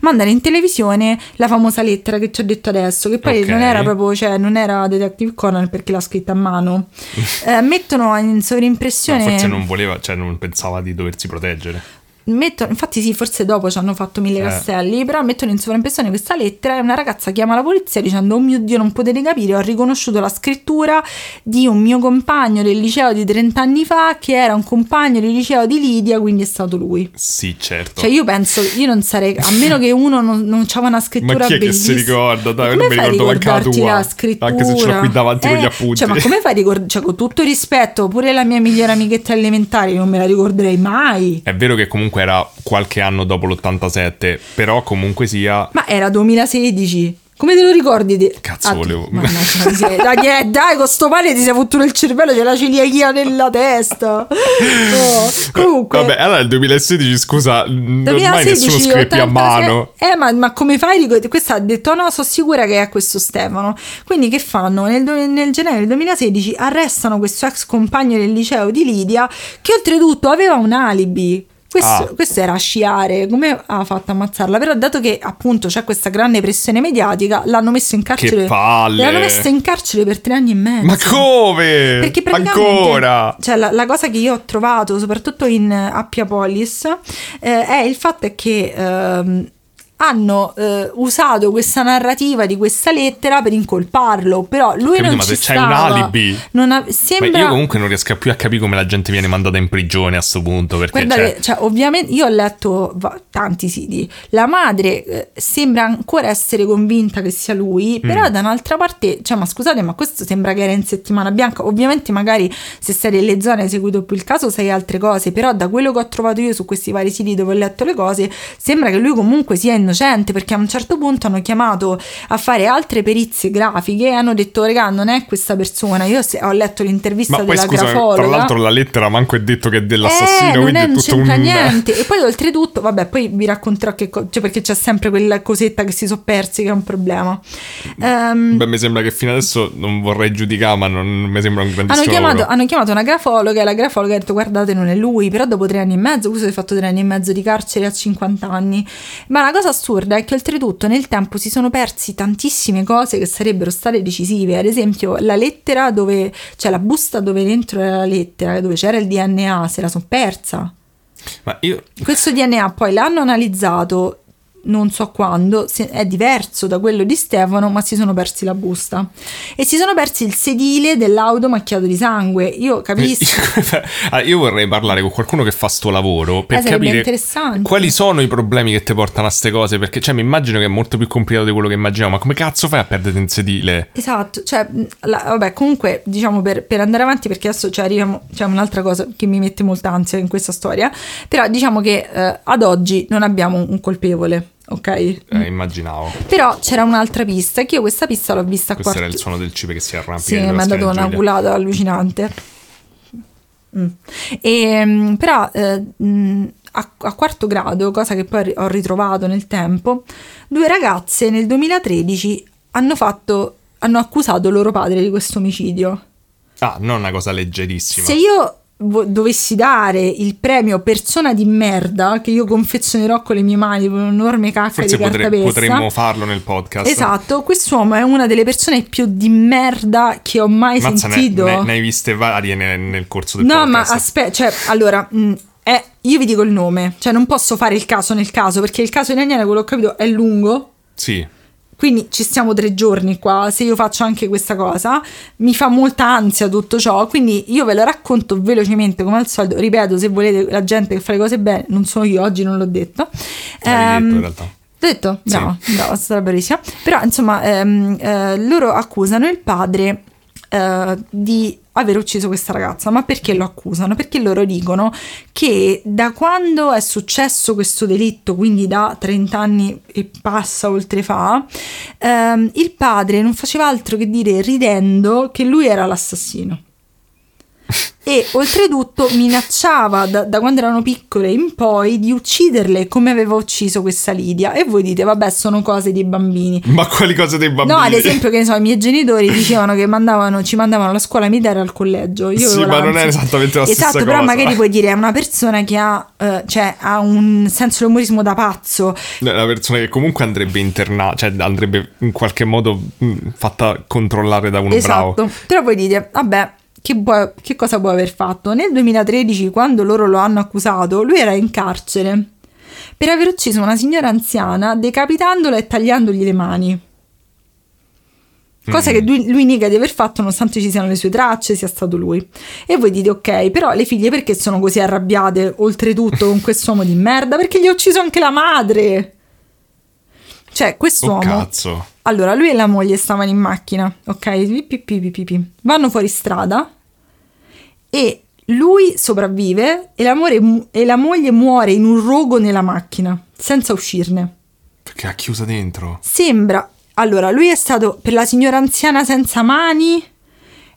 S2: Mandano in televisione la famosa lettera che ci ho detto adesso, che poi
S1: Ok.
S2: non era proprio, cioè non era Detective Conan perché l'ha scritta a mano. Eh, mettono in sovrimpressione...
S1: No, forse non voleva, cioè non pensava di doversi proteggere.
S2: Mettono, infatti sì, forse dopo ci hanno fatto mille
S1: Eh.
S2: castelli, però mettono in sovraimpressione questa lettera e una ragazza chiama la polizia dicendo oh mio Dio non potete capire, ho riconosciuto la scrittura di un mio compagno del liceo di 30 anni fa che era un compagno del liceo di Lidia, quindi è stato lui.
S1: Sì, certo.
S2: Cioè io penso, io non sarei, a meno che uno non, non c'aveva una scrittura
S1: Ma chi è che si
S2: bellissima.
S1: ricorda? Dai,
S2: Come
S1: non mi ricordo la tua.
S2: scrittura?
S1: Anche se ce l'ho qui davanti con gli appunti.
S2: Cioè, ma come fai a ricordare? Cioè, con tutto rispetto, pure la mia migliore amichetta elementare non me la ricorderei mai.
S1: È vero che comunque era qualche anno dopo l'87, però comunque sia...
S2: Ma era 2016. Come te lo ricordi? Di...
S1: Cazzo
S2: Ah, tu-
S1: volevo-
S2: Mannaggia la miseria. Dai, eh, dai, con sto pane ti sei fottuto il cervello, c'è la celiachia nella testa. No. Comunque...
S1: Vabbè, allora il 2016, scusa, n- ormai
S2: 2016,
S1: nessuno scrive a
S2: 86
S1: mano.
S2: Eh, ma, ma come fai? Questa ha detto: no, sono sicura che è questo Stefano. Quindi, che fanno? Nel, nel gennaio del 2016 arrestano questo ex compagno del liceo di Lidia, che oltretutto aveva un alibi. Questo,
S1: Ah.
S2: questo era sciare, come ha fatto a ammazzarla? Però, dato che appunto c'è questa grande pressione mediatica, l'hanno messo in carcere.
S1: palle!
S2: L'hanno messo in carcere per tre anni e mezzo.
S1: Ma come?
S2: Perché praticamente,
S1: Ancora?
S2: Cioè, la, la cosa che io ho trovato, soprattutto in Appiapolis, eh, è il fatto che ehm, hanno eh, usato questa narrativa di questa lettera per incolparlo, però lui
S1: Capito,
S2: non
S1: ma
S2: ci
S1: se
S2: stava.
S1: un alibi.
S2: Non ha- sembra...
S1: io comunque non riesco più a capire come la gente viene mandata in prigione a sto punto. Perché
S2: Guardate,
S1: cioè,
S2: cioè, ovviamente io ho letto va- tanti siti. La madre eh, sembra ancora essere convinta che sia lui, però
S1: Mm.
S2: da un'altra parte, cioè, ma scusate, ma questo sembra che era in settimana bianca. Ovviamente, magari se sei nelle zone hai seguito più il caso, sai altre cose, però da quello che ho trovato io su questi vari siti dove ho letto le cose, sembra che lui comunque sia innocente, perché a un certo punto hanno chiamato a fare altre perizie grafiche e hanno detto, regà, non è questa persona. Io ho letto l'intervista
S1: ma poi
S2: della
S1: scusa,
S2: grafologa.
S1: tra l'altro la lettera manco è detto che è dell'assassino,
S2: Eh, non,
S1: quindi
S2: è,
S1: è
S2: non
S1: tutto
S2: c'entra
S1: un...
S2: niente. E poi oltretutto, vabbè, poi vi racconterò che co- cioè perché c'è sempre quella cosetta che si sono persi che è un problema. Ehm,
S1: Beh, mi sembra che fino adesso non vorrei giudicare, ma non mi sembra un
S2: hanno,
S1: grandissimo
S2: chiamato,
S1: lavoro.
S2: hanno chiamato una grafologa e la grafologa ha detto guardate non è lui, però dopo tre anni e mezzo, questo si è fatto tre anni e mezzo di carcere a 50 anni. Ma la cosa assurda è che oltretutto nel tempo si sono persi tantissime cose che sarebbero state decisive. Ad esempio, la lettera dove cioè la busta dove dentro era la lettera, dove c'era il DNA, se la sono persa.
S1: Ma io...
S2: Questo DNA poi l'hanno analizzato non so quando, è diverso da quello di Stefano, ma si sono persi la busta e si sono persi il sedile dell'auto macchiato di sangue. Io capisco.
S1: Ah, io vorrei parlare con qualcuno che fa sto lavoro per eh, capire quali sono i problemi che ti portano a queste cose. Perché cioè, mi immagino che è molto più complicato di quello che immaginavo. Ma come cazzo fai a perdere un sedile?
S2: Esatto, cioè, la, vabbè, comunque, diciamo per, per, andare avanti, perché adesso cioè, arriviamo, c'è un'altra cosa che mi mette molta ansia in questa storia. Però diciamo che eh, ad oggi non abbiamo un colpevole ok? Eh,
S1: immaginavo.
S2: Però c'era un'altra pista, che io questa pista l'ho vista
S1: Questo
S2: qua.
S1: era il suono del cibo che si arrampica.
S2: Sì, mi ha dato una culata allucinante. Mm. E, mm, però eh, mm, a, a, quarto grado, cosa che poi ho ritrovato nel tempo, due ragazze nel 2013 hanno fatto hanno accusato loro padre di questo omicidio.
S1: Ah, non una cosa leggerissima.
S2: Se io dovessi dare il premio persona di merda che io confezionerò con le mie mani con un'enorme cacca
S1: Forse
S2: di
S1: potre,
S2: cartapesta
S1: potremmo farlo nel podcast.
S2: Esatto quest'uomo è una delle persone più di merda che ho mai
S1: Mazza,
S2: sentito.
S1: ne, ne, hai viste varie nel, nel corso del
S2: no,
S1: podcast?
S2: no ma aspetta cioè allora mh, è, io vi dico il nome cioè non posso fare il caso nel caso perché il caso di Daniele quello che ho capito è lungo.
S1: Sì
S2: quindi ci stiamo tre giorni qua, se io faccio anche questa cosa, mi fa molta ansia tutto ciò, quindi io ve lo racconto velocemente come al solito, ripeto, se volete la gente che fa le cose bene, non sono io, oggi non l'ho detto.
S1: L'hai um, detto in realtà.
S2: L'ho detto? Bravo, sì. bravo, è stata bravissima. Però insomma, ehm, eh, loro accusano il padre eh, di aver ucciso questa ragazza, ma perché lo accusano? Perché loro dicono che da quando è successo questo delitto, quindi da 30 anni e passa oltre fa, ehm, il padre non faceva altro che dire ridendo che lui era l'assassino e oltretutto minacciava da, da, quando erano piccole in poi di ucciderle come aveva ucciso questa Lidia. E voi dite vabbè sono cose dei bambini.
S1: Ma quali cose dei bambini?
S2: no ad esempio che ne so i miei genitori dicevano che mandavano, ci mandavano alla scuola militare al collegio. Io
S1: sì ma non è esattamente la
S2: esatto,
S1: stessa
S2: cosa. però magari puoi dire è una persona che ha, uh, cioè, ha un senso dell'umorismo da pazzo.
S1: È una persona che comunque andrebbe internata cioè andrebbe in qualche modo mh, fatta controllare da uno
S2: esatto.
S1: bravo.
S2: Però voi dite vabbè che, può, che cosa può aver fatto? Nel 2013, quando loro lo hanno accusato, lui era in carcere per aver ucciso una signora anziana decapitandola e tagliandogli le mani. Cosa mm. che lui, lui, nega di aver fatto nonostante ci siano le sue tracce, sia stato lui. E voi dite ok, però le figlie perché sono così arrabbiate oltretutto con quest'uomo di merda? Perché gli ha ucciso anche la madre. Cioè, quest'uomo... Oh,
S1: cazzo.
S2: Allora, lui e la moglie stavano in macchina, ok? Vanno fuori strada e lui sopravvive e la, e la moglie muore in un rogo nella macchina, senza uscirne.
S1: Perché ha chiusa dentro?
S2: Sembra... Allora, lui è stato, per la signora anziana senza mani,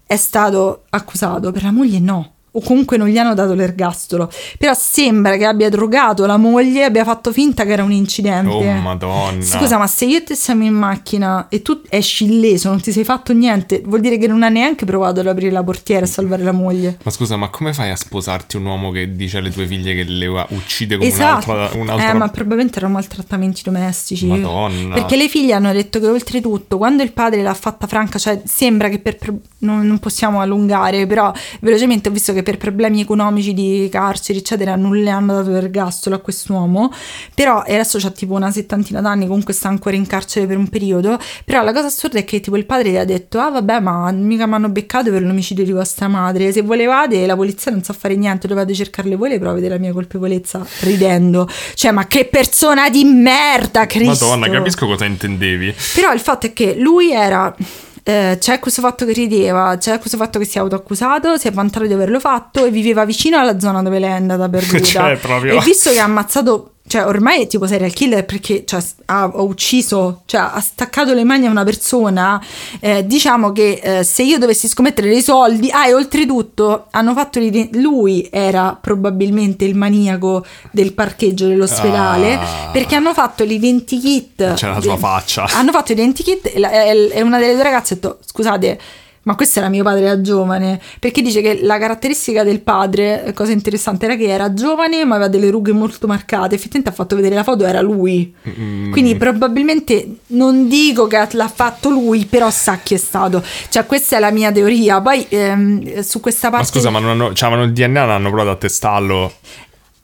S2: è stato accusato, per la moglie no o comunque non gli hanno dato l'ergastolo. Però sembra che abbia drogato la moglie e abbia fatto finta che era un incidente.
S1: Oh madonna.
S2: Scusa, ma se io e te siamo in macchina e tu esci illeso, non ti sei fatto niente, vuol dire che non ha neanche provato ad aprire la portiera e salvare la moglie.
S1: Ma scusa, ma come fai a sposarti un uomo che dice alle tue figlie che le uccide come esatto. un'altra, un'altra...
S2: Eh, ma probabilmente erano maltrattamenti domestici.
S1: Madonna.
S2: Perché le figlie hanno detto che oltretutto, quando il padre l'ha fatta franca, cioè sembra che per... non, non possiamo allungare, però velocemente ho visto che per problemi economici di carceri, eccetera, non le hanno dato l'ergastolo a quest'uomo, però adesso c'ha tipo una settantina d'anni, comunque sta ancora in carcere per un periodo, però la cosa assurda è che tipo il padre gli ha detto, ah vabbè ma mica mi hanno beccato per l'omicidio di vostra madre, se volevate la polizia non sa fare niente, dovete cercarle voi le prove della mia colpevolezza, ridendo, cioè ma che persona di merda, Cristo!
S1: Madonna, capisco cosa intendevi.
S2: Però il fatto è che lui era eh, c'è questo fatto che rideva, c'è questo fatto che si è autoaccusato, si è vantato di averlo fatto e viveva vicino alla zona dove lei è andata perduta.
S1: cioè, proprio...
S2: E visto che ha ammazzato cioè ormai è tipo serial killer perché cioè, ha, ha, ucciso, cioè ha staccato le mani a una persona, eh, diciamo che eh, se io dovessi scommettere dei soldi, ah e oltretutto hanno fatto lui era probabilmente il maniaco del parcheggio dell'ospedale ah. perché hanno fatto l'identikit.
S1: C'è la tua faccia.
S2: Hanno fatto l'identikit e, e una delle due ragazze ha detto scusate ma questo era mio padre da giovane, perché dice che la caratteristica del padre, cosa interessante, era che era giovane ma aveva delle rughe molto marcate, effettivamente ha fatto vedere la foto, era lui, mm. quindi probabilmente non dico che l'ha fatto lui, però sa chi è stato, cioè questa è la mia teoria, poi ehm, su questa parte...
S1: Ma scusa, ma non hanno, cioè, il DNA, non hanno provato a testarlo?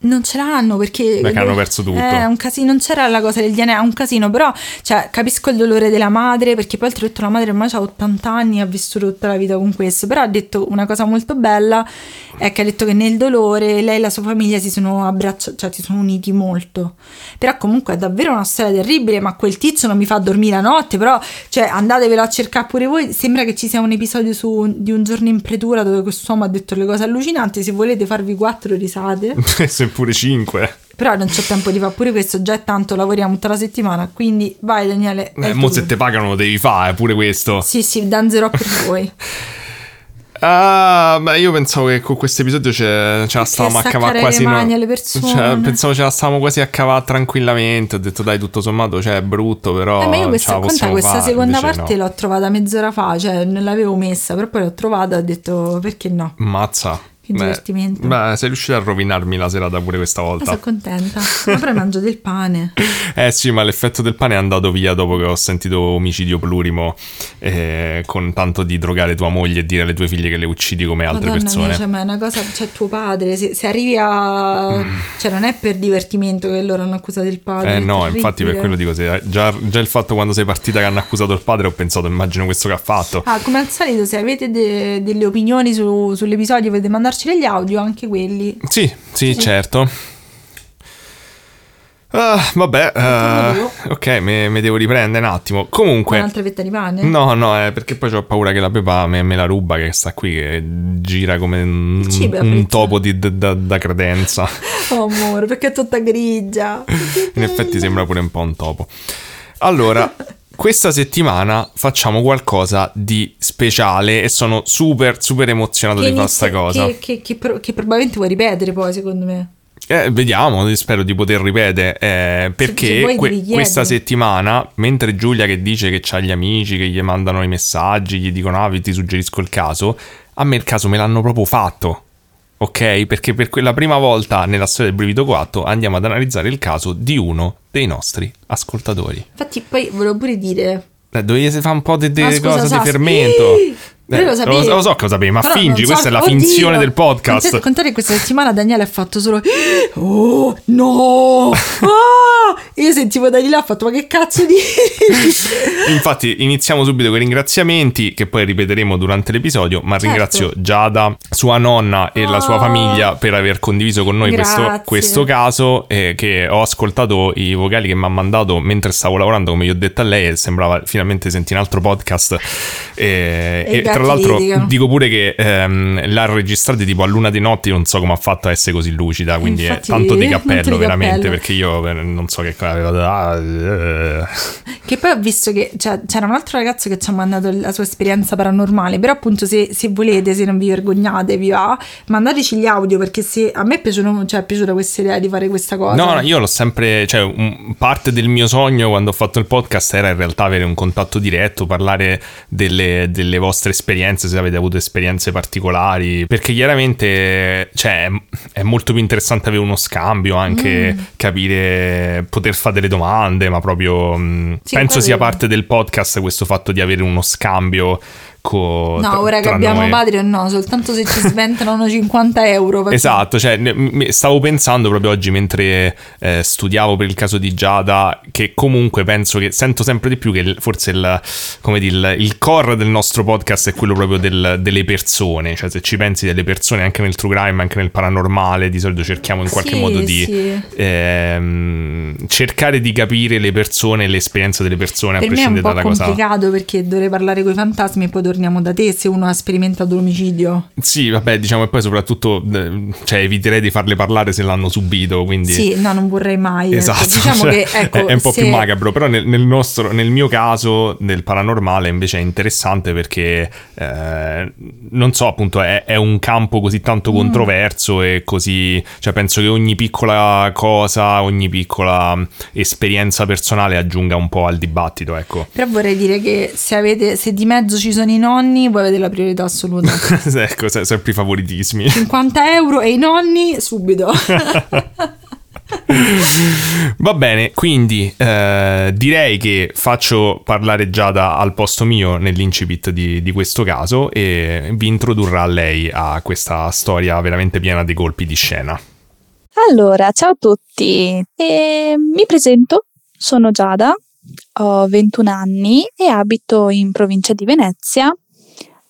S2: Non ce l'hanno perché...
S1: Perché hanno perso tutto.
S2: È un casino, non c'era la cosa del DNA, è un casino, però cioè, capisco il dolore della madre perché poi oltretutto la madre ormai ha 80 anni e ha vissuto tutta la vita con questo, però ha detto una cosa molto bella, è che ha detto che nel dolore lei e la sua famiglia si sono abbracciati, cioè si sono uniti molto. Però comunque è davvero una storia terribile, ma quel tizio non mi fa dormire la notte, però cioè, andatevelo a cercare pure voi, sembra che ci sia un episodio su, di un giorno in pretura dove quest'uomo ha detto le cose allucinanti, se volete farvi quattro risate.
S1: pure 5.
S2: Però non c'ho tempo di fare pure questo, già è tanto, lavoriamo tutta la settimana, quindi vai Daniele.
S1: Eh, mo se te pagano lo devi fare, pure questo.
S2: Sì, sì, danzerò per voi.
S1: Ah, beh, io pensavo che con questo episodio ce, ce la stavamo a cavare quasi.
S2: No.
S1: Cioè, pensavo ce la stavamo quasi a cavare tranquillamente. Ho detto, dai, tutto sommato, cioè, è brutto, però.
S2: Eh, ma io questa, questa fare, seconda parte no. l'ho trovata mezz'ora fa, cioè, non l'avevo messa, però poi l'ho trovata e ho detto, perché no?
S1: Mazza.
S2: Che beh, divertimento.
S1: Beh, sei riuscita a rovinarmi la serata pure questa volta.
S2: sono contenta. Ma poi mangio del pane.
S1: eh sì, ma l'effetto del pane è andato via dopo che ho sentito omicidio plurimo eh, con tanto di drogare tua moglie e dire alle tue figlie che le uccidi come altre
S2: Madonna
S1: persone.
S2: Mia, cioè, ma è una cosa, cioè tuo padre, se, se arrivi a... Mm. Cioè non è per divertimento che loro hanno accusato il padre.
S1: Eh no, infatti per quello dico, se, già, già, il fatto quando sei partita che hanno accusato il padre ho pensato, immagino questo che ha fatto.
S2: Ah, come al solito, se avete de- delle opinioni su, sull'episodio potete mandarci degli audio anche quelli.
S1: Sì, sì, sì. certo. Uh, vabbè, uh, ok, mi devo riprendere un attimo. Comunque,
S2: un'altra fetta di pane?
S1: No, no, eh, perché poi ho paura che la Pepa me, me, la ruba, che sta qui, che gira come un, un topo di, da, da, credenza.
S2: oh, amore, perché è tutta grigia.
S1: In effetti sembra pure un po' un topo. Allora, questa settimana facciamo qualcosa di speciale e sono super, super emozionato che di fare questa cosa.
S2: Che, che, che, che probabilmente vuoi ripetere poi, secondo me.
S1: Eh, vediamo, spero di poter ripetere. Eh, perché se, se que- questa settimana, mentre Giulia che dice che ha gli amici che gli mandano i messaggi, gli dicono ah, ti suggerisco il caso, a me il caso me l'hanno proprio fatto. Ok? Perché per quella prima volta nella storia del Brivido 4 andiamo ad analizzare il caso di uno dei nostri ascoltatori.
S2: Infatti, poi volevo pure dire.
S1: Eh, dovete fare un po' di cose di fermento. Eh, lo, lo, lo, so che lo sapevi, ma Però fingi, so, questa è la oddio, finzione del podcast.
S2: Contare che questa settimana Daniele ha fatto solo Oh no! Ah! Io sentivo da di là, ha fatto ma che cazzo di...
S1: Infatti iniziamo subito con i ringraziamenti che poi ripeteremo durante l'episodio, ma certo. ringrazio Giada, sua nonna e oh. la sua ah. famiglia per aver condiviso con noi questo, questo, caso eh, che ho ascoltato i vocali che mi ha mandato mentre stavo lavorando, come gli ho detto a lei, e sembrava finalmente sentire un altro podcast. Eh, e, e tra l'altro dico pure che ehm, l'ha registrata tipo a luna di notte, non so come ha fatto a essere così lucida, quindi Infatti, è tanto di cappello veramente, cappello. perché io eh, non so che cosa aveva...
S2: Eh. Che poi ho visto che cioè, c'era un altro ragazzo che ci ha mandato la sua esperienza paranormale, però appunto se, se volete, se non vi vergognate, vi va, mandateci gli audio perché se a me è, piaciuto, cioè, è piaciuta questa idea di fare questa cosa.
S1: No, no io l'ho sempre, cioè un, parte del mio sogno quando ho fatto il podcast era in realtà avere un contatto diretto, parlare delle, delle vostre esperienze esperienze, se avete avuto esperienze particolari, perché chiaramente cioè, è molto più interessante avere uno scambio, anche mm. capire, poter fare delle domande, ma proprio mm, sì, penso sia parte del podcast questo fatto di avere uno scambio
S2: Co- no, ora che abbiamo noi. Patreon no, soltanto se ci sventano 50 euro.
S1: Perché... Esatto, cioè, stavo pensando proprio oggi mentre eh, studiavo per il caso di Giada, che comunque penso che sento sempre di più che forse il, come dire, il, il core del nostro podcast è quello proprio del, delle persone, cioè se ci pensi delle persone anche nel true crime, anche nel paranormale, di solito cerchiamo in qualche sì, modo di sì. ehm, cercare di capire le persone e l'esperienza delle persone
S2: per
S1: a prescindere
S2: dalla
S1: cosa.
S2: È complicato perché dovrei parlare con i fantasmi e poi torniamo da te se uno ha sperimentato l'omicidio.
S1: Sì, vabbè, diciamo e poi soprattutto eh, cioè, eviterei di farle parlare se l'hanno subito, quindi...
S2: Sì, no, non vorrei mai.
S1: Ecco. Esatto, ecco. diciamo cioè, che, ecco, è un po' se... più macabro, però nel, nel, nostro, nel mio caso del paranormale invece è interessante perché, eh, non so, appunto, è, è, un campo così tanto mm. controverso mm. e così... Cioè, penso che ogni piccola cosa, ogni piccola esperienza personale aggiunga un po' al dibattito, ecco.
S2: Però vorrei dire che se avete, se di mezzo ci sono i nonni, voi avete la priorità assoluta.
S1: ecco, sempre i favoritismi.
S2: 50 euro e i nonni subito.
S1: Va bene, quindi eh, direi che faccio parlare Giada al posto mio nell'incipit di, di, questo caso e vi introdurrà lei a questa storia veramente piena di colpi di scena.
S4: Allora, ciao a tutti, e mi presento, sono Giada, ho 21 anni e abito in provincia di Venezia,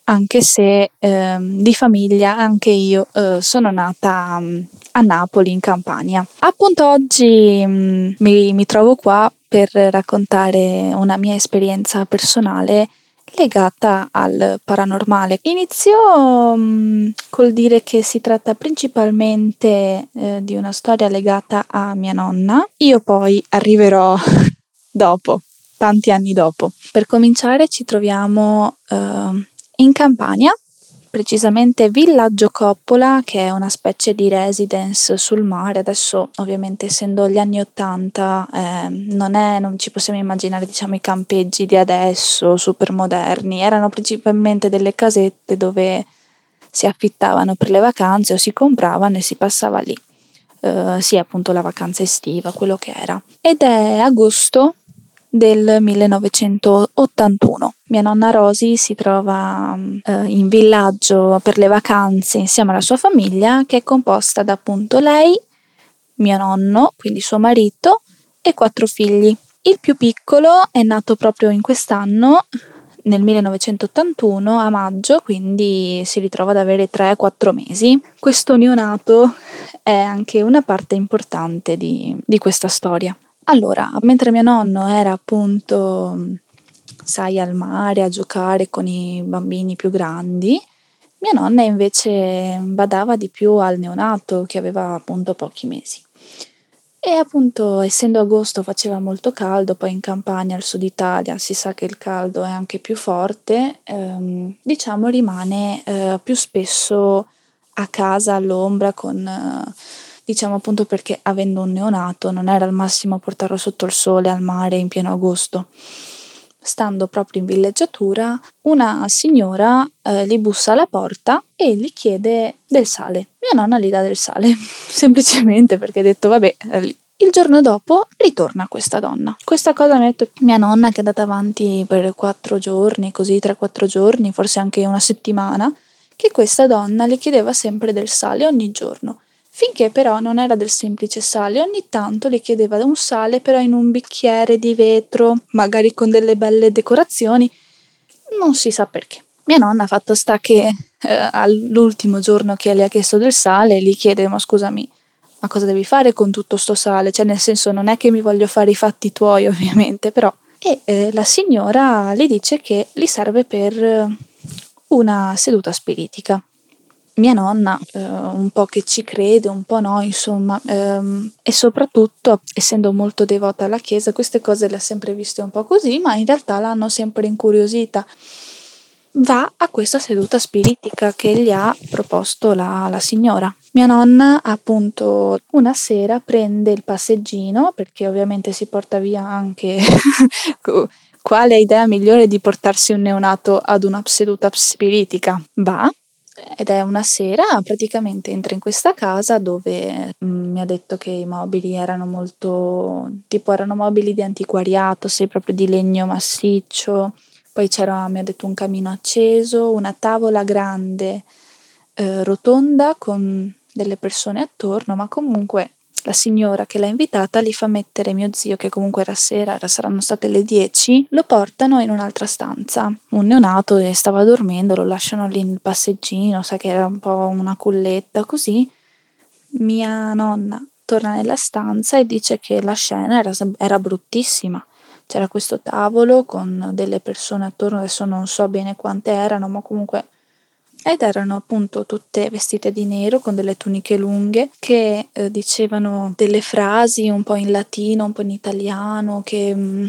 S4: anche se eh, di famiglia anche io eh, sono nata um, a Napoli in Campania. Appunto oggi um, mi, mi trovo qua per raccontare una mia esperienza personale legata al paranormale. Inizio um, col dire che si tratta principalmente eh, di una storia legata a mia nonna. Io poi arriverò dopo, tanti anni dopo. Per cominciare ci troviamo uh, in Campania, precisamente Villaggio Coppola, che è una specie di residence sul mare. Adesso, ovviamente, essendo gli anni Ottanta, eh, non, non ci possiamo immaginare diciamo, i campeggi di adesso, super moderni. Erano principalmente delle casette dove si affittavano per le vacanze o si compravano e si passava lì. Uh, sì, appunto la vacanza estiva, quello che era. Ed è agosto del 1981. Mia nonna Rosy si trova eh, in villaggio per le vacanze insieme alla sua famiglia che è composta da appunto lei, mio nonno, quindi suo marito e quattro figli. Il più piccolo è nato proprio in quest'anno, nel 1981 a maggio, quindi si ritrova ad avere 3-4 mesi. Questo neonato è anche una parte importante di, di questa storia. Allora, mentre mio nonno era appunto, sai, al mare a giocare con i bambini più grandi, mia nonna invece badava di più al neonato che aveva appunto pochi mesi. E appunto, essendo agosto faceva molto caldo, poi in campagna al sud Italia si sa che il caldo è anche più forte, ehm, diciamo rimane eh, più spesso a casa all'ombra con... Eh, diciamo appunto perché avendo un neonato non era al massimo portarlo sotto il sole al mare in pieno agosto. Stando proprio in villeggiatura, una signora eh, gli bussa alla porta e gli chiede del sale. Mia nonna gli dà del sale, semplicemente perché ha detto vabbè, eh, il giorno dopo ritorna questa donna. Questa cosa mi ha detto mia nonna che è andata avanti per quattro giorni, così tre quattro giorni, forse anche una settimana, che questa donna le chiedeva sempre del sale ogni giorno finché però non era del semplice sale, ogni tanto le chiedeva un sale però in un bicchiere di vetro, magari con delle belle decorazioni, non si sa perché. Mia nonna ha fatto sta che eh, all'ultimo giorno che le ha chiesto del sale gli chiede ma scusami, ma cosa devi fare con tutto sto sale? Cioè nel senso non è che mi voglio fare i fatti tuoi ovviamente, però... E eh, la signora le dice che li serve per una seduta spiritica mia nonna eh, un po' che ci crede, un po' no, insomma, ehm, e soprattutto essendo molto devota alla Chiesa, queste cose le ha sempre viste un po' così, ma in realtà l'hanno sempre incuriosita. Va a questa seduta spiritica che gli ha proposto la, la signora. Mia nonna, appunto, una sera prende il passeggino, perché ovviamente si porta via anche quale idea migliore di portarsi un neonato ad una seduta spiritica? Va, ed è una sera, praticamente entra in questa casa dove mm, mi ha detto che i mobili erano molto, tipo erano mobili di antiquariato, sei proprio di legno massiccio, poi c'era, mi ha detto, un camino acceso, una tavola grande, eh, rotonda con delle persone attorno, ma comunque la signora che l'ha invitata li fa mettere mio zio, che comunque era sera, era, saranno state le 10, lo portano in un'altra stanza. Un neonato e stava dormendo, lo lasciano lì nel passeggino, sa che era un po' una culletta, così. Mia nonna torna nella stanza e dice che la scena era, era bruttissima. C'era questo tavolo con delle persone attorno, adesso non so bene quante erano, ma comunque ed erano appunto tutte vestite di nero con delle tuniche lunghe che eh, dicevano delle frasi un po' in latino, un po' in italiano, che mm,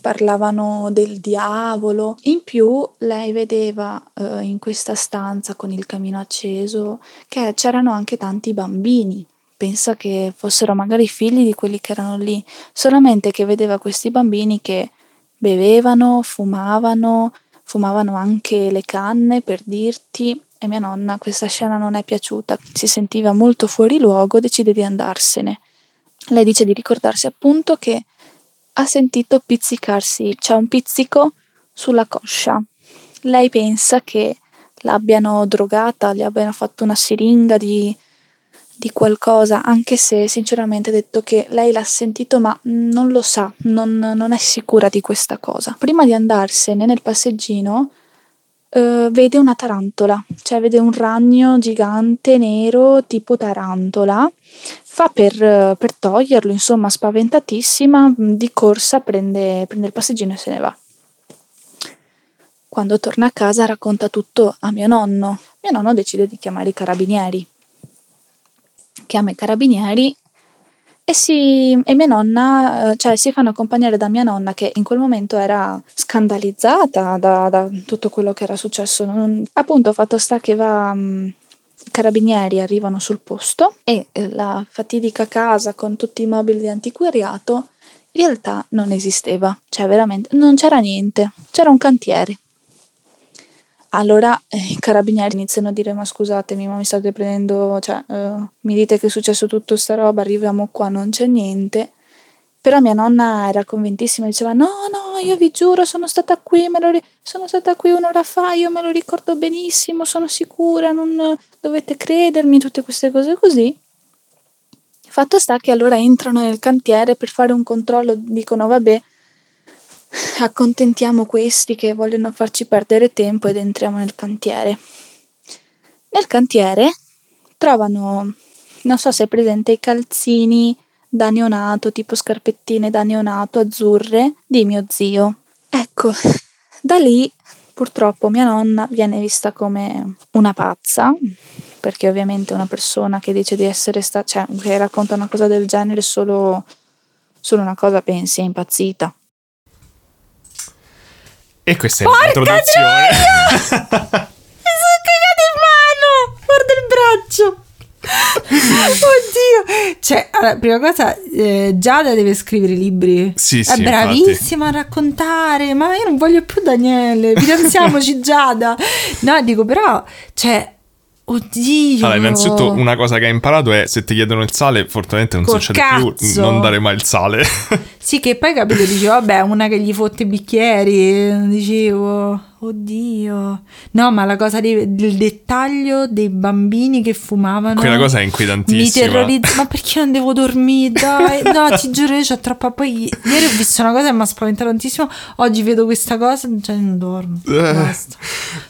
S4: parlavano del diavolo. In più lei vedeva eh, in questa stanza con il camino acceso che c'erano anche tanti bambini. Pensa che fossero magari figli di quelli che erano lì, solamente che vedeva questi bambini che bevevano, fumavano, fumavano anche le canne per dirti e mia nonna questa scena non è piaciuta, si sentiva molto fuori luogo, decide di andarsene. Lei dice di ricordarsi appunto che ha sentito pizzicarsi, c'è un pizzico sulla coscia. Lei pensa che l'abbiano drogata, gli abbiano fatto una siringa di, di qualcosa, anche se sinceramente ha detto che lei l'ha sentito ma non lo sa, non, non è sicura di questa cosa. Prima di andarsene nel passeggino uh, vede una tarantola, cioè vede un ragno gigante nero tipo tarantola, fa per, per toglierlo, insomma spaventatissima, di corsa prende, prende il passeggino e se ne va. Quando torna a casa racconta tutto a mio nonno. Mio nonno decide di chiamare i carabinieri. Chiama i carabinieri e, si, e mia nonna, cioè si fanno accompagnare da mia nonna che in quel momento era scandalizzata da, da tutto quello che era successo. Non, appunto, fatto sta che va. Mm, I carabinieri arrivano sul posto e eh, la fatidica casa con tutti i mobili di antiquariato in realtà non esisteva, cioè veramente non c'era niente, c'era un cantiere. Allora eh, i carabinieri iniziano a dire: Ma scusatemi, ma mi state prendendo, cioè, uh, mi dite che è successo tutta sta roba, arriviamo qua, non c'è niente. Però mia nonna era convintissima, diceva: No, no, io vi giuro, sono stata qui, ri- sono stata qui un'ora fa, io me lo ricordo benissimo, sono sicura, non dovete credermi, tutte queste cose così. Fatto sta che allora entrano nel cantiere per fare un controllo, dicono: Vabbè, accontentiamo questi che vogliono farci perdere tempo ed entriamo nel cantiere. Nel cantiere trovano, non so se è presente, i calzini da neonato, tipo scarpettine da neonato azzurre di mio zio. Ecco, da lì purtroppo mia nonna viene vista come una pazza, perché ovviamente una persona che dice di essere stata, cioè che racconta una cosa del genere solo, solo una cosa pensi è impazzita.
S1: E questa è Porca l'introduzione.
S2: Mi sono cagato in mano! Guarda il braccio! Oddio! Cioè, allora, prima cosa, eh, Giada deve scrivere libri.
S1: Sì,
S2: È
S1: sì,
S2: bravissima
S1: infatti.
S2: a raccontare, ma io non voglio più Daniele, fidanziamoci Giada. No, dico però, cioè, oddio.
S1: Allora, innanzitutto una cosa che hai imparato è se ti chiedono il sale, fortunatamente non
S2: Col
S1: succede
S2: cazzo.
S1: più, non dare mai il sale.
S2: Sì, che poi capito, dicevo, vabbè, una che gli fotte i bicchieri, dicevo, oddio. No, ma la cosa dei- del dettaglio dei bambini che fumavano.
S1: Quella cosa è
S2: Mi
S1: inquietantissima.
S2: terrorizza, ma perché non devo dormire? Dai, no, ti giuro, io c'ho troppa. Poi ieri ho visto una cosa che mi ha spaventato tantissimo. Oggi vedo questa cosa, cioè non dormo.
S1: Eh,
S2: Basta.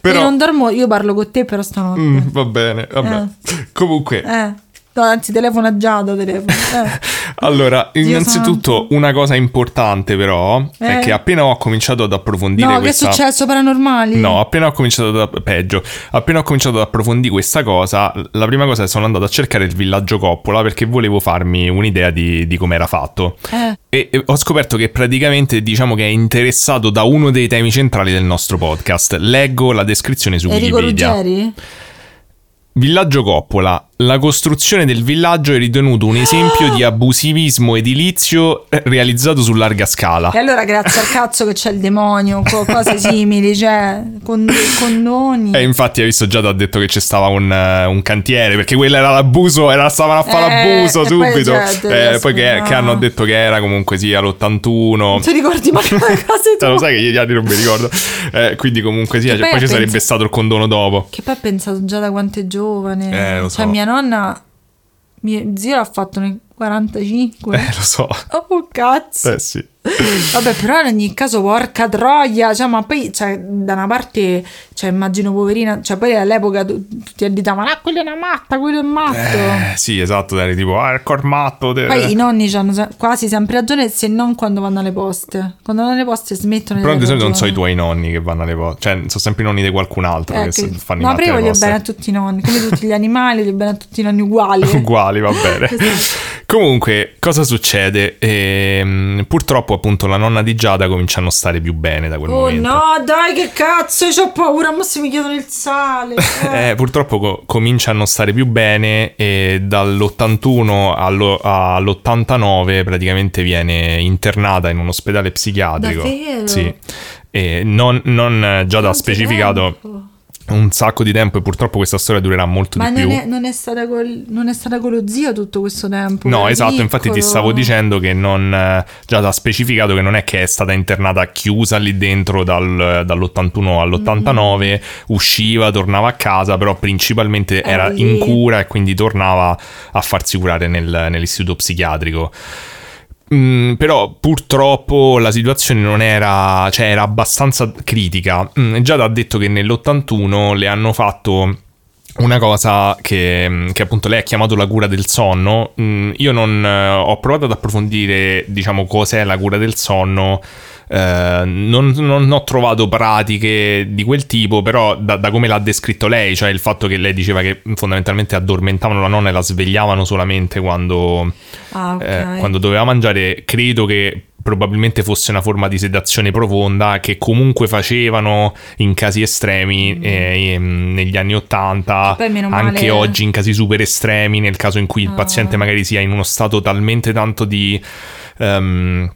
S1: però-
S2: Io non dormo, io parlo con te, però stanotte.
S1: Mm, va bene, vabbè. Comunque,
S2: Eh. No, anzi, telefono a Giada, telefono. Eh.
S1: allora,
S2: Dio
S1: innanzitutto una cosa importante però è
S2: Eh.
S1: che appena ho cominciato ad approfondire
S2: No, che è
S1: questa...
S2: successo paranormali?
S1: No, appena ho cominciato ad... peggio, appena ho cominciato ad approfondire questa cosa, la prima cosa è che sono andato a cercare il villaggio Coppola perché volevo farmi un'idea di, di come era fatto.
S2: Eh.
S1: E, e ho scoperto che praticamente diciamo che è interessato da uno dei temi centrali del nostro podcast. Leggo la descrizione su
S2: Enrico
S1: Wikipedia.
S2: Ruggeri?
S1: Villaggio Coppola. La costruzione del villaggio è ritenuto un esempio di abusivismo edilizio eh, realizzato su larga scala.
S2: E allora grazie al cazzo che c'è il demonio, co- cose simili, cioè con condoni.
S1: E infatti hai visto già ti ha detto che c'è stava un, eh, un cantiere perché quello era l'abuso, era, stavano a fare
S2: Eh,
S1: l'abuso
S2: poi
S1: subito.
S2: gente,
S1: Eh, poi che, che hanno detto che era comunque sì all'81.
S2: Non ti ricordi mai le cose
S1: Cioè, lo sai che gli altri non mi ricordo. Eh, quindi comunque sì,
S2: Che
S1: cioè,
S2: poi
S1: poi ci
S2: penso-
S1: sarebbe stato il condono dopo.
S2: Che poi ho pensato già da quanto è giovane.
S1: Eh, lo
S2: Cioè,
S1: so.
S2: mia nonna, mio zio l'ha fatto nel 45.
S1: Eh, lo so.
S2: Oh, cazzo.
S1: Eh sì.
S2: Vabbè, però in ogni caso, porca troia, cioè, ma poi, cioè, da una parte, cioè, immagino poverina, cioè, poi all'epoca tu- tutti additavano, ah, quello è una matta, quello è matto.
S1: Eh, sì, esatto, eri tipo, ah, il cormatto. de-
S2: Poi i nonni hanno quasi sempre ragione, se non quando vanno alle poste. Quando vanno alle poste smettono
S1: Però
S2: di
S1: di
S2: dare
S1: solito non so i tuoi nonni che vanno alle poste. Cioè, sono sempre i nonni di qualcun altro
S2: Eh,
S1: che
S2: che-
S1: fanno i
S2: no,
S1: matti
S2: però
S1: alle
S2: voglio bene a tutti i nonni, come tutti gli animali, voglio bene a tutti i nonni uguali.
S1: Uguali, va bene. Comunque, cosa succede? Ehm, purtroppo, appunto, la nonna di Giada comincia a non stare più bene da quel
S2: Oh
S1: momento.
S2: no, dai, che cazzo, io ho paura, ma se mi chiedono il sale. Eh.
S1: Eh, purtroppo co- comincia a non stare più bene e dall'81 allo- all'89 praticamente viene internata in un ospedale psichiatrico.
S2: Davvero?
S1: Sì. E non, non già da specificato. Tempo un sacco di tempo e purtroppo questa storia durerà molto
S2: Ma
S1: di
S2: non
S1: più.
S2: È, non, è stata col, non è stata con lo zio tutto questo tempo?
S1: No, esatto,
S2: piccolo.
S1: infatti ti stavo dicendo che non, già da specificato che non è che è stata internata chiusa lì dentro dal, dall'81 all'89, mm-hmm. usciva, tornava a casa, però principalmente era, era in cura e quindi tornava a farsi curare nel, nell'istituto psichiatrico. Mm, però purtroppo la situazione non era, cioè era abbastanza critica. Mm, Giada ha detto che nell'81 le hanno fatto una cosa che, che, appunto lei ha chiamato la cura del sonno. Mm, io non ho provato ad approfondire, diciamo, cos'è la cura del sonno eh, non, non, ho trovato pratiche di quel tipo, però da, da, come l'ha descritto lei, cioè il fatto che lei diceva che fondamentalmente addormentavano la nonna e la svegliavano solamente quando,
S2: ah, okay.
S1: eh, quando doveva mangiare, credo che probabilmente fosse una forma di sedazione profonda che comunque facevano in casi estremi mm. eh, negli anni 80 anche
S2: male...
S1: oggi in casi super estremi nel caso in cui il ah. paziente magari sia in uno stato talmente tanto di um,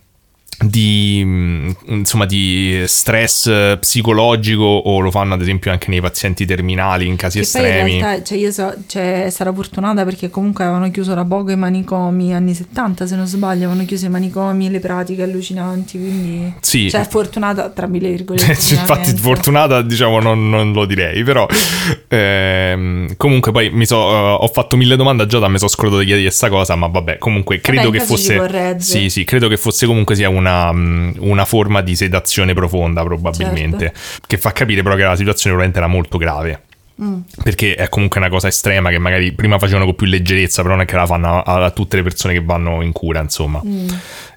S1: di, mm, insomma, di stress psicologico o lo fanno ad esempio anche nei pazienti terminali in casi
S2: che
S1: estremi.
S2: in realtà, cioè io so, cioè, sarà fortunata perché comunque avevano chiuso da poco i manicomi anni 70 se non sbaglio, avevano chiuso i manicomi e le pratiche allucinanti, quindi
S1: sì.
S2: cioè fortunata tra mille virgolette.
S1: Infatti fortunata diciamo non, non lo direi, però ehm, comunque poi mi so, uh, ho fatto mille domande a Giada, mi sono scordato di chiedere questa cosa, ma vabbè, comunque credo
S2: vabbè,
S1: che fosse... Sì, sì, credo che fosse comunque sia una una, mm, una, forma di sedazione profonda probabilmente, certo. che fa capire però che la situazione probabilmente era molto grave. Mm. Perché è comunque una cosa estrema che magari prima facevano con più leggerezza, però non è che la fanno a, a tutte le persone che vanno in cura, insomma. Mm.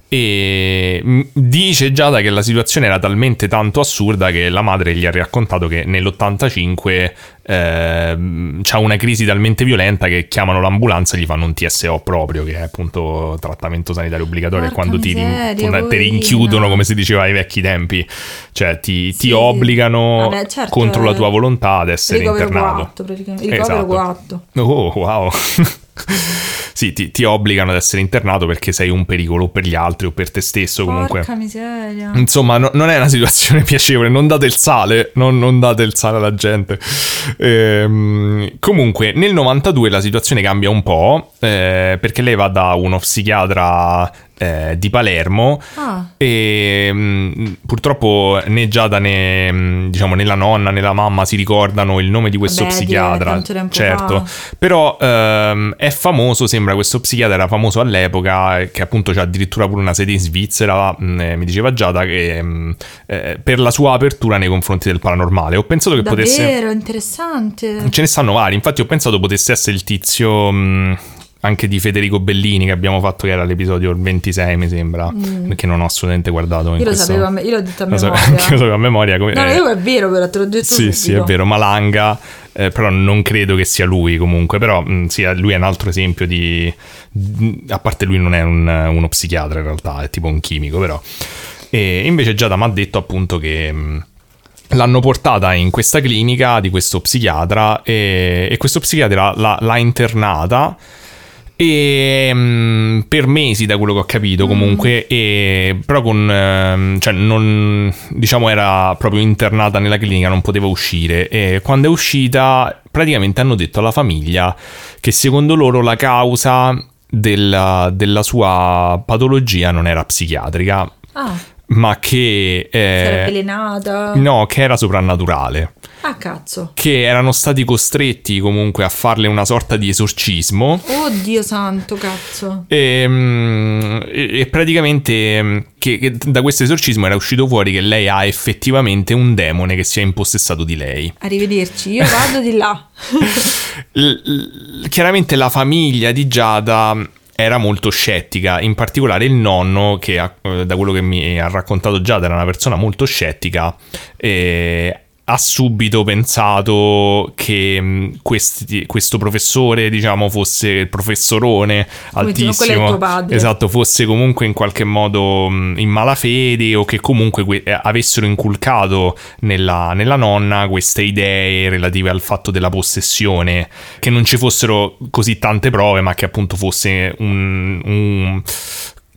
S1: E mm, dice Giada che la situazione era talmente tanto assurda che la madre gli ha raccontato che nell'85 eh, c'ha una crisi talmente violenta che chiamano l'ambulanza e gli fanno un TSO proprio, che è appunto trattamento sanitario obbligatorio,
S2: Porca
S1: quando
S2: miseria,
S1: ti, rin- ti, rinchiudono, come si diceva ai vecchi tempi, cioè ti, sì. ti obbligano
S2: Vabbè, certo,
S1: contro la tua volontà ad essere internato.
S2: Ricovero
S1: esatto. Oh, wow. sì, ti, ti, obbligano ad essere internato perché sei un pericolo per gli altri o per te stesso comunque.
S2: Porca miseria.
S1: Insomma, no, non è una situazione piacevole, non date il sale, non, non date il sale alla gente. Ehm, comunque, nel 92 la situazione cambia un po' eh, perché lei va da uno psichiatra eh, di Palermo.
S2: Ah.
S1: e mh, mm, purtroppo né Giada né mh, diciamo né la nonna né la mamma si ricordano il nome di questo
S2: Vabbè,
S1: psichiatra certo.
S2: fa.
S1: però ehm, è famoso sembra questo psichiatra era famoso all'epoca che appunto c'ha addirittura pure una sede in Svizzera mh, mm, eh, mi diceva Giada che eh, per la sua apertura nei confronti del paranormale. Ho pensato che
S2: Davvero,
S1: potesse
S2: Davvero? Interessante.
S1: Ce ne stanno vari. Infatti ho pensato potesse essere il tizio anche di Federico Bellini che abbiamo fatto che era l'episodio 26 mi sembra mm. che non ho assolutamente guardato
S2: io lo
S1: questo...
S2: sapevo io l'ho detto a memoria.
S1: lo sapevo a memoria come...
S2: no, no io è vero però te l'ho detto
S1: sì sì è vero Malanga eh, però non credo che sia lui comunque però mh, mm, sì, lui è un altro esempio di a parte lui non è un, uno psichiatra in realtà è tipo un chimico però. E invece Giada mi ha detto appunto che mh, mm, L'hanno portata in questa clinica di questo psichiatra e, e questo psichiatra l'ha, l'ha internata e um, per mesi da quello che ho capito mm. comunque mm. e, però con um, cioè non diciamo era proprio internata nella clinica non poteva uscire e quando è uscita praticamente hanno detto alla famiglia che secondo loro la causa della, della sua patologia non era psichiatrica
S2: ah.
S1: Ma che
S2: eh, era avvelenata
S1: no che era soprannaturale
S2: Ah, cazzo.
S1: Che erano stati costretti comunque a farle una sorta di esorcismo.
S2: Oddio santo, cazzo.
S1: E, mm, e, e praticamente mm, che, che, da questo esorcismo era uscito fuori che lei ha effettivamente un demone che si è impossessato di lei.
S2: Arrivederci, io vado di là.
S1: l- l- chiaramente la famiglia di Giada era molto scettica, in particolare il nonno che eh, da quello che mi ha raccontato Giada era una persona molto scettica e ha subito pensato che mm, questi, questo professore, diciamo, fosse il professorone altissimo, esatto, fosse comunque in qualche modo mm, in malafede o che comunque que- eh, avessero inculcato nella, nella, nonna queste idee relative al fatto della possessione, che non ci fossero così tante prove, ma che appunto fosse un, un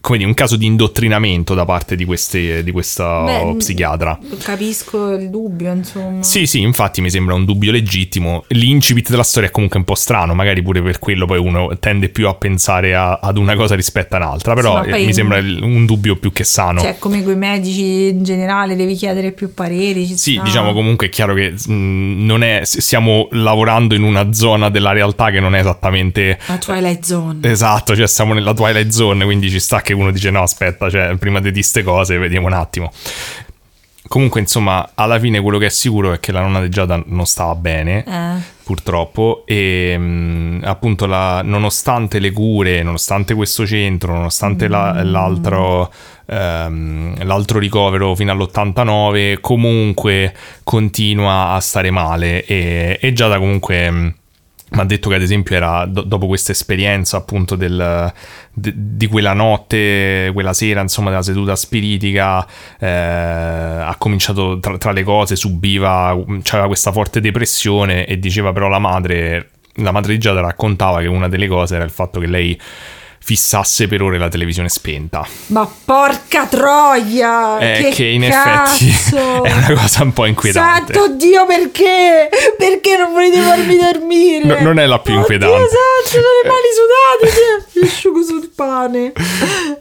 S1: come dire, un caso di indottrinamento da parte di, queste, di questa Beh, psichiatra.
S2: Capisco il dubbio, insomma.
S1: Sì, sì, infatti mi sembra un dubbio legittimo. L'incipit della storia è comunque un po' strano, magari pure per quello poi uno tende più a pensare a, ad una cosa rispetto a un'altra, però sì, mi sembra un dubbio più che sano.
S2: Cioè, come con i medici in generale devi chiedere più pareri.
S1: sì, sta. diciamo comunque è chiaro che mh, mm, non è, stiamo lavorando in una zona della realtà che non è esattamente...
S2: La Twilight Zone.
S1: Esatto, cioè siamo nella Twilight Zone, quindi ci sta che che uno dice no aspetta, cioè, prima di queste cose vediamo un attimo. Comunque, insomma, alla fine quello che è sicuro è che la nonna di Giada non stava bene, eh. purtroppo, e mh, mm, appunto la, nonostante le cure, nonostante questo centro, nonostante mm. la, l'altro, ehm, l'altro ricovero fino all'89, comunque continua a stare male e, e Giada comunque... Mh, mm, mi ha detto che ad esempio era do- dopo questa esperienza appunto del, de- di quella notte, quella sera insomma della seduta spiritica eh, ha cominciato tra-, tra, le cose subiva, c'era questa forte depressione e diceva però la madre, la madre di Giada raccontava che una delle cose era il fatto che lei fissasse per ore la televisione spenta.
S2: Ma porca troia!
S1: Eh,
S2: che,
S1: che in
S2: cazzo!
S1: effetti è una cosa un po' inquietante.
S2: Santo Dio, perché? Perché non volete farmi dormire?
S1: No, non è la più inquietante. Oddio,
S2: esatto, sono le mani sudate, mi asciugo sul pane.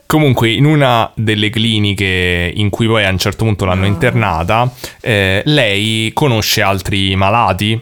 S1: Comunque, in una delle cliniche in cui poi a un certo punto l'hanno oh. internata, eh, lei conosce altri malati.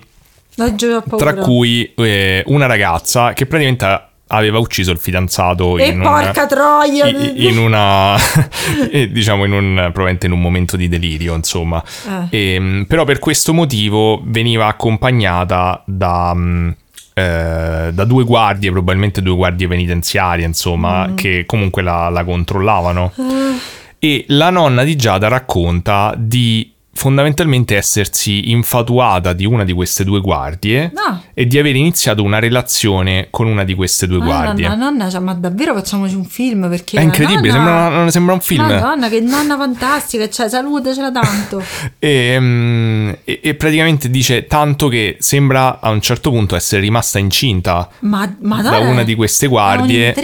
S1: Tra cui eh, una ragazza che praticamente aveva ucciso il fidanzato
S2: e in porca un, troia
S1: in, in una diciamo in un probabilmente in un momento di delirio insomma eh. e, ehm, però per questo motivo veniva accompagnata da mm, eh, da due guardie, probabilmente due guardie penitenziarie, insomma, mm. che comunque la, la controllavano. Uh. E la nonna di Giada racconta di fondamentalmente essersi infatuata di una di queste due guardie no. e di aver iniziato una relazione con una di queste due ma guardie.
S2: Nonna, cioè, ma davvero facciamoci un film perché
S1: è incredibile, nonna, sembra, sembra, un film.
S2: Madonna, che nonna fantastica, cioè salutacela tanto.
S1: e, um, e, e, praticamente dice tanto che sembra a un certo punto essere rimasta incinta
S2: ma,
S1: da una di queste guardie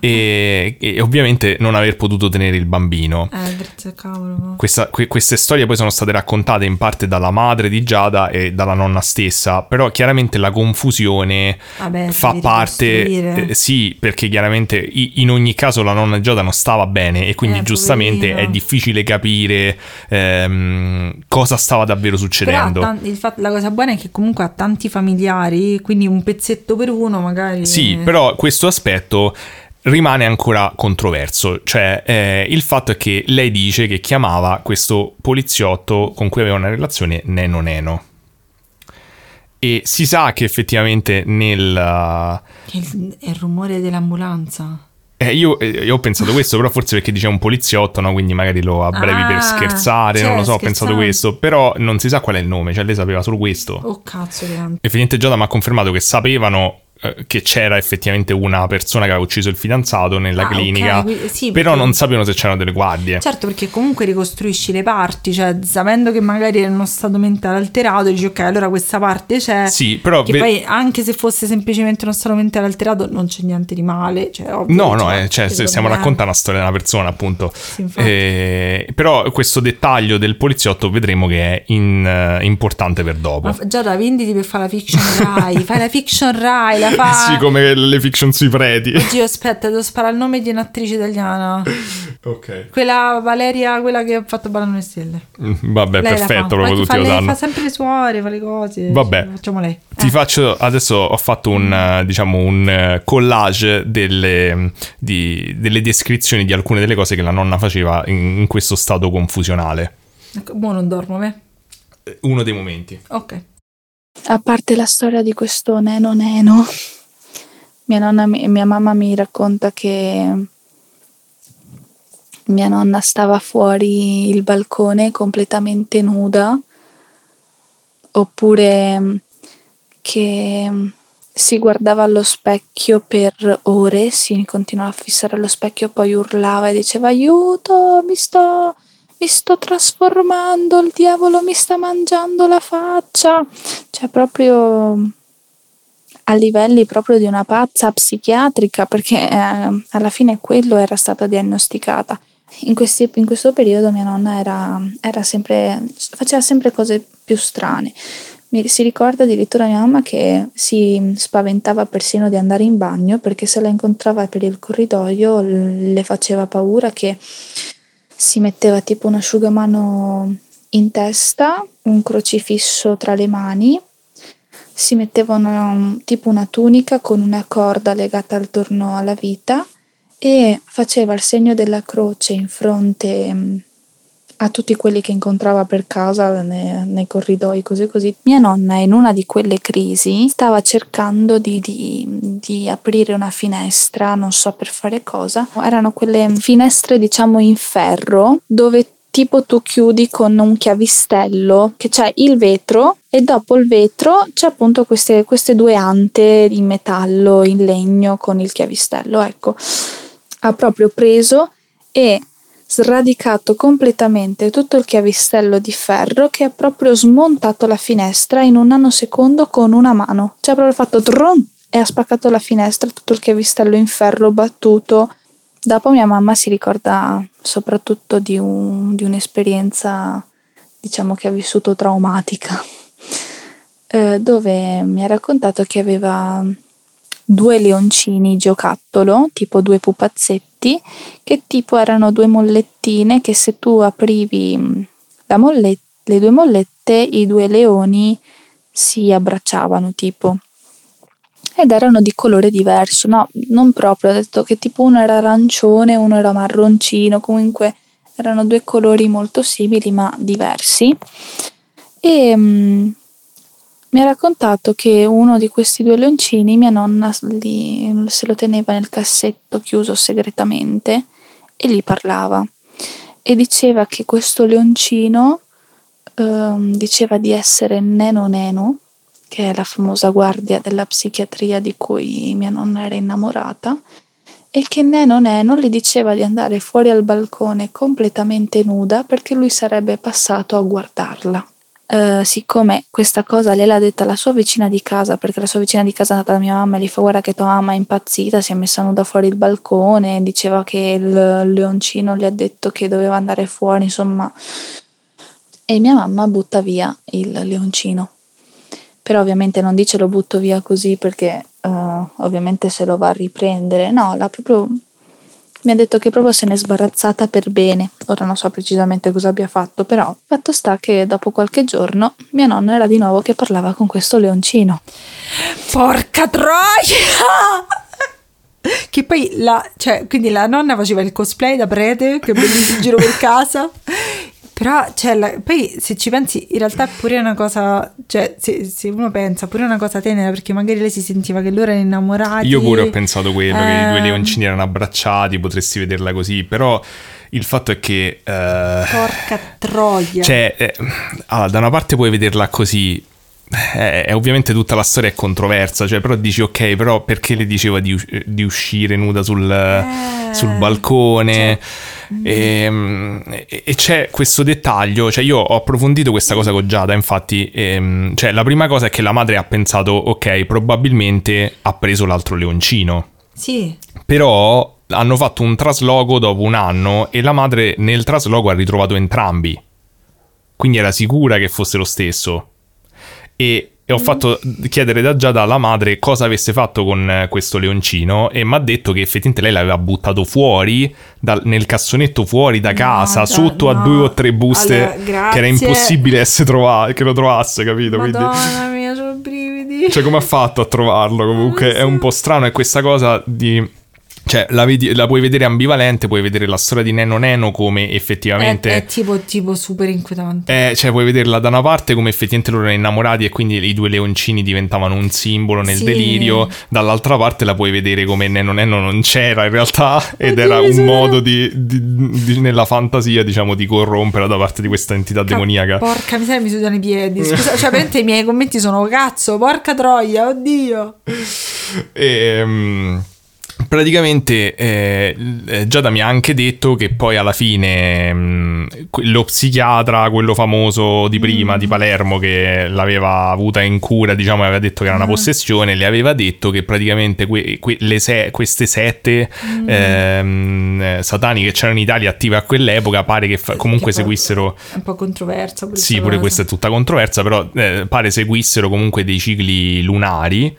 S1: e, e, ovviamente non aver potuto tenere il bambino.
S2: Eh, cavolo.
S1: Questa, que, queste storie poi sono state state raccontate in parte dalla madre di Giada e dalla nonna stessa, però chiaramente la confusione Vabbè, fa parte... Eh, sì, perché chiaramente in ogni caso la nonna di Giada non stava bene e quindi eh, giustamente poverino. è difficile capire ehm, cosa stava davvero succedendo.
S2: T- fatto, la cosa buona è che comunque ha tanti familiari, quindi un pezzetto per uno magari...
S1: Sì, però questo aspetto rimane ancora controverso, cioè eh, il fatto è che lei dice che chiamava questo poliziotto con cui aveva una relazione Neno Neno. E si sa che effettivamente nel...
S2: Il, è il rumore dell'ambulanza.
S1: Eh, io, eh, io, ho pensato questo, però forse perché diceva un poliziotto, no? Quindi magari lo abbrevi ah, per scherzare, cioè, non lo so, ho pensato questo. Però non si sa qual è il nome, cioè lei sapeva solo questo.
S2: Oh cazzo, grande.
S1: E Finente Giada mi ha confermato che sapevano eh, che c'era effettivamente una persona che aveva ucciso il fidanzato nella ah, clinica, okay. sì, però non sapevano se c'erano delle guardie.
S2: Certo, perché comunque ricostruisci le parti, cioè sapendo che magari era uno stato mentale alterato, dici ok, allora questa parte c'è.
S1: Sì, però
S2: che ve- poi anche se fosse semplicemente uno stato mentale alterato non c'è niente di male, cioè, ovvio,
S1: No, no, eh, cioè, stiamo raccontando una storia di una persona, appunto. Sì, eh, però questo dettaglio del poliziotto vedremo che è in, uh, importante per dopo. Ma
S2: già da venditi per fare la fiction Rai, fai la fiction Rai, la fa...
S1: Sì, come le fiction sui preti.
S2: Oddio, aspetta, devo sparare il nome di un'attrice italiana.
S1: ok.
S2: Quella Valeria, quella che ha fatto Ballano le stelle.
S1: Mm, vabbè, lei perfetto, proprio tutti lo sanno.
S2: Fa sempre le suore, fa le cose.
S1: Vabbè.
S2: Cioè, facciamo lei.
S1: Ti eh. faccio, adesso ho fatto un, mm. diciamo, un collage delle, di, delle descrizioni di alcune delle cose che la nonna faceva in, in questo stato confusionale.
S2: Ecco, buono, non dormo, me.
S1: Uno dei momenti.
S2: Ok.
S4: A parte la storia di questo neno neno, mia, nonna, mia mamma mi racconta che mia nonna stava fuori il balcone completamente nuda, oppure che si guardava allo specchio per ore, si continuava a fissare allo specchio, poi urlava e diceva aiuto, mi sto, mi sto trasformando, il diavolo mi sta mangiando la faccia. Cioè proprio a livelli proprio di una pazza psichiatrica, perché eh, alla fine quello era stata diagnosticata. In, questi, in questo periodo mia nonna era, era sempre, faceva sempre cose più strane. Mi, si ricorda addirittura mia mamma che si spaventava persino di andare in bagno perché se la incontrava per il corridoio le faceva paura che si metteva tipo un asciugamano in testa, un crocifisso tra le mani, si metteva una, tipo una tunica con una corda legata attorno alla vita e faceva il segno della croce in fronte mm, a tutti quelli che incontrava per casa nei, nei, corridoi, così così. Mia nonna in una di quelle crisi stava cercando di, di, di, aprire una finestra, non so per fare cosa. Erano quelle finestre, diciamo, in ferro dove tipo tu chiudi con un chiavistello che c'è il vetro e dopo il vetro c'è appunto queste, queste due ante in metallo, in legno con il chiavistello. Ecco, ha proprio preso e sradicato completamente tutto il chiavistello di ferro che ha proprio smontato la finestra in un nanosecondo con una mano. Cioè ha proprio fatto tron e ha spaccato la finestra, tutto il chiavistello in ferro battuto. Dopo mia mamma si ricorda soprattutto di, un, di un'esperienza, diciamo che ha vissuto traumatica, eh, dove mi ha raccontato che aveva due leoncini giocattolo, tipo due pupazzetti, che tipo erano due mollettine che se tu aprivi mm, molletta, le due mollette, i due leoni si abbracciavano tipo. Ed erano di colore diverso, no, non proprio, ho detto che tipo uno era arancione, uno era marroncino, comunque erano due colori molto simili ma diversi. E mm, mi ha raccontato che uno di questi due leoncini mia nonna li, se lo teneva nel cassetto chiuso segretamente e gli parlava e diceva che questo leoncino eh, diceva di essere Neno Neno, che è la famosa guardia della psichiatria di cui mia nonna era innamorata, e che Neno Neno le diceva di andare fuori al balcone completamente nuda perché lui sarebbe passato a guardarla. Uh, siccome questa cosa lei l'ha detta alla sua vicina di casa, perché la sua vicina di casa è andata da mia mamma e gli fa guarda che tua mamma è impazzita, si è messa nuda fuori il balcone, diceva che il leoncino le ha detto che doveva andare fuori, insomma. E mia mamma butta via il leoncino. Però ovviamente non dice lo butto via così perché uh, ovviamente se lo va a riprendere, no, l'ha proprio mi ha detto che proprio se n'è sbarazzata per bene. Ora non so precisamente cosa abbia fatto, però fatto sta che dopo qualche giorno mia nonna era di nuovo che parlava con questo leoncino.
S2: Porca troia! che poi la, cioè, quindi la nonna faceva il cosplay da prete, che bellissimo in giro per casa, però, cioè, la, poi se ci pensi, in realtà è pure una cosa, cioè, se, se, uno pensa, pure una cosa tenera, perché magari lei si sentiva che loro erano innamorati.
S1: Io pure ho pensato quello, eh... che i due eh. leoncini erano abbracciati, potresti vederla così, però il fatto è che...
S2: Eh, Porca troia!
S1: Cioè, eh, allora, da una parte puoi vederla così, eh, è ovviamente tutta la storia è controversa, cioè, però dici ok, però perché le diceva di, di uscire nuda sul, eh, sul balcone? Cioè, ehm, e, e, c'è questo dettaglio, cioè io ho approfondito questa cosa con Giada, infatti, ehm, cioè la prima cosa è che la madre ha pensato ok, probabilmente ha preso l'altro leoncino.
S2: Sì.
S1: Però hanno fatto un trasloco dopo un anno e la madre nel trasloco ha ritrovato entrambi. Quindi era sicura che fosse lo stesso e, e ho fatto chiedere da Giada alla madre cosa avesse fatto con eh, questo leoncino e mi ha detto che effettivamente lei l'aveva buttato fuori dal, nel cassonetto fuori da casa no, sotto no. a due o tre buste allora, che era impossibile trova- che lo trovasse capito?
S2: Madonna Quindi, mia sono brividi.
S1: Cioè come ha fatto a trovarlo comunque? È un po' strano e questa cosa di cioè, la, vedi, la, puoi vedere ambivalente, puoi vedere la storia di Neno Neno come effettivamente...
S2: È, è tipo, tipo, super inquietante.
S1: Eh, cioè, puoi vederla da una parte come effettivamente loro erano innamorati e quindi i due leoncini diventavano un simbolo nel sì. delirio, dall'altra parte la puoi vedere come Neno Neno non c'era in realtà ed era un modo di, di, di, nella fantasia, diciamo, di corromperla da parte di questa entità Ca- demoniaca.
S2: Porca miseria, mi sudano i piedi. Scusa, cioè, veramente i miei commenti sono cazzo, porca troia, oddio.
S1: E... Um, praticamente eh, Giada mi ha anche detto che poi alla fine mh, lo psichiatra, quello famoso di prima mm. di Palermo che l'aveva avuta in cura, diciamo, aveva detto che era una mm. possessione, le aveva detto che praticamente que, que, se, queste sette mm. ehm, satani che c'erano in Italia attive a quell'epoca pare che fa, comunque che seguissero...
S2: È un po' controversa.
S1: Sì, pure cosa. questa è tutta controversa, però eh, pare seguissero comunque dei cicli lunari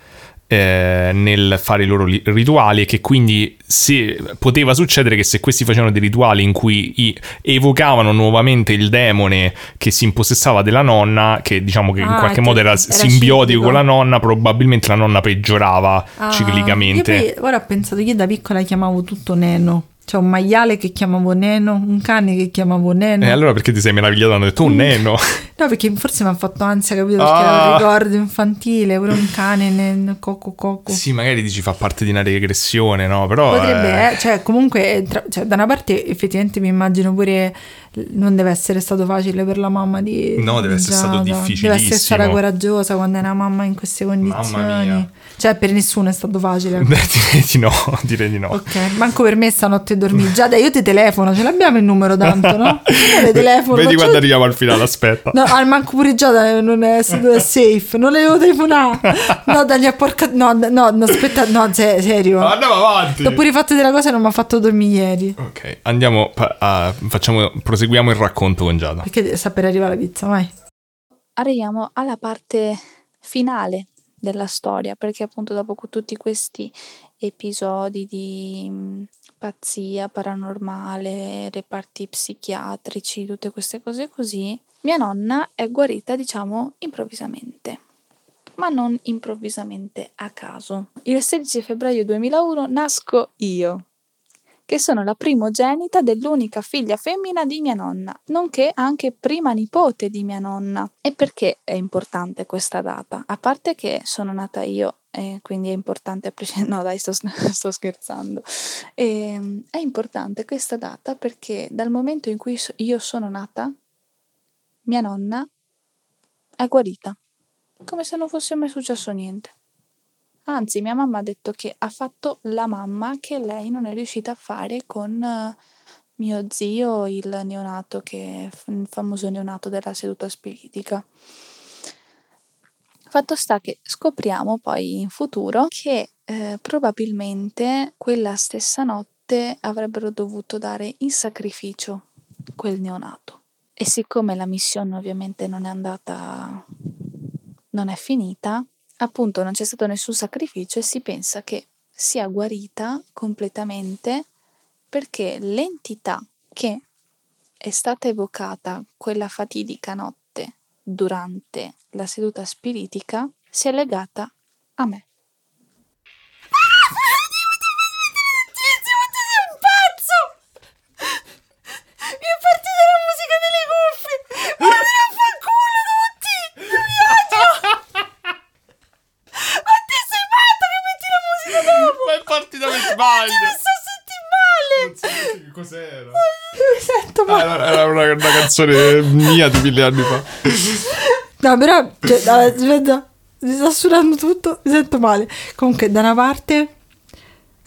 S1: eh, nel fare i loro rituali e che quindi se, poteva succedere che se questi facevano dei rituali in cui i, evocavano nuovamente il demone che si impossessava della nonna, che diciamo che ah, in qualche modo era, era simbiotico ciclico. con la nonna, probabilmente la nonna peggiorava ah, ciclicamente.
S2: Io poi, ora ho pensato che io da piccola chiamavo tutto Neno. C'è un maiale che chiamavo Neno, un cane che chiamavo Neno.
S1: E allora perché ti sei meravigliato? Hanno detto un Neno.
S2: no, perché forse mi ha fatto ansia, capito? Perché ah. era un ricordo infantile, pure un cane, Neno, Coco Coco.
S1: Sì, magari dici fa parte di una regressione, no? Però...
S2: Potrebbe, eh... cioè comunque, tra... cioè, da una parte effettivamente mi immagino pure non deve essere stato facile per la mamma di
S1: No, deve essere stato difficilissimo.
S2: Deve essere stata coraggiosa quando è una mamma in queste condizioni. Mamma mia. Cioè, per nessuno è stato facile.
S1: Direi di no, direi di no.
S2: Ok, manco per me stanotte dormì. Già, dai, io ti telefono, ce l'abbiamo il numero tanto, no? Io telefono.
S1: Vedi quando arriviamo al finale, aspetta.
S2: No, ah, manco pure già non è, è safe, non le devo telefonare. No, dagli a porca... No, no, no, aspetta, no, serio.
S1: Andiamo avanti.
S2: Ho pure fatto della cosa e non mi ha fatto dormire ieri.
S1: Ok, andiamo, a, facciamo, proseguiamo il racconto con Giada.
S2: Perché sta per arrivare la pizza, vai.
S4: Arriviamo alla parte finale della storia, perché appunto dopo tutti questi episodi di mm, pazzia paranormale, reparti psichiatrici, tutte queste cose così, mia nonna è guarita, diciamo, improvvisamente. Ma non improvvisamente a caso. Il 16 febbraio 2001 nasco io, che sono la primogenita dell'unica figlia femmina di mia nonna, nonché anche prima nipote di mia nonna. E perché è importante questa data? A parte che sono nata io e quindi è importante. No, dai, sto, sto scherzando. E, ehm, è importante questa data perché dal momento in cui io sono nata, mia nonna è guarita, come se non fosse mai successo niente. Anzi, mia mamma ha detto che ha fatto la mamma che lei non è riuscita a fare con eh, mio zio, il neonato, che è il famoso neonato della seduta spiritica. Fatto sta che scopriamo poi in futuro che eh, probabilmente quella stessa notte avrebbero dovuto dare in sacrificio quel neonato. E siccome la missione ovviamente non è andata, non è finita, appunto non c'è stato nessun sacrificio e si pensa che sia guarita completamente perché l'entità che è stata evocata quella fatidica notte durante la seduta spiritica si è legata a me.
S1: sbaglio.
S2: Non so senti male.
S1: Non so che cos'era.
S2: Mi sento male.
S1: Ah, era una, una, canzone mia di mille anni fa.
S2: No, però, cioè, aspetta, mi sta suonando tutto, mi sento male. Comunque, da una parte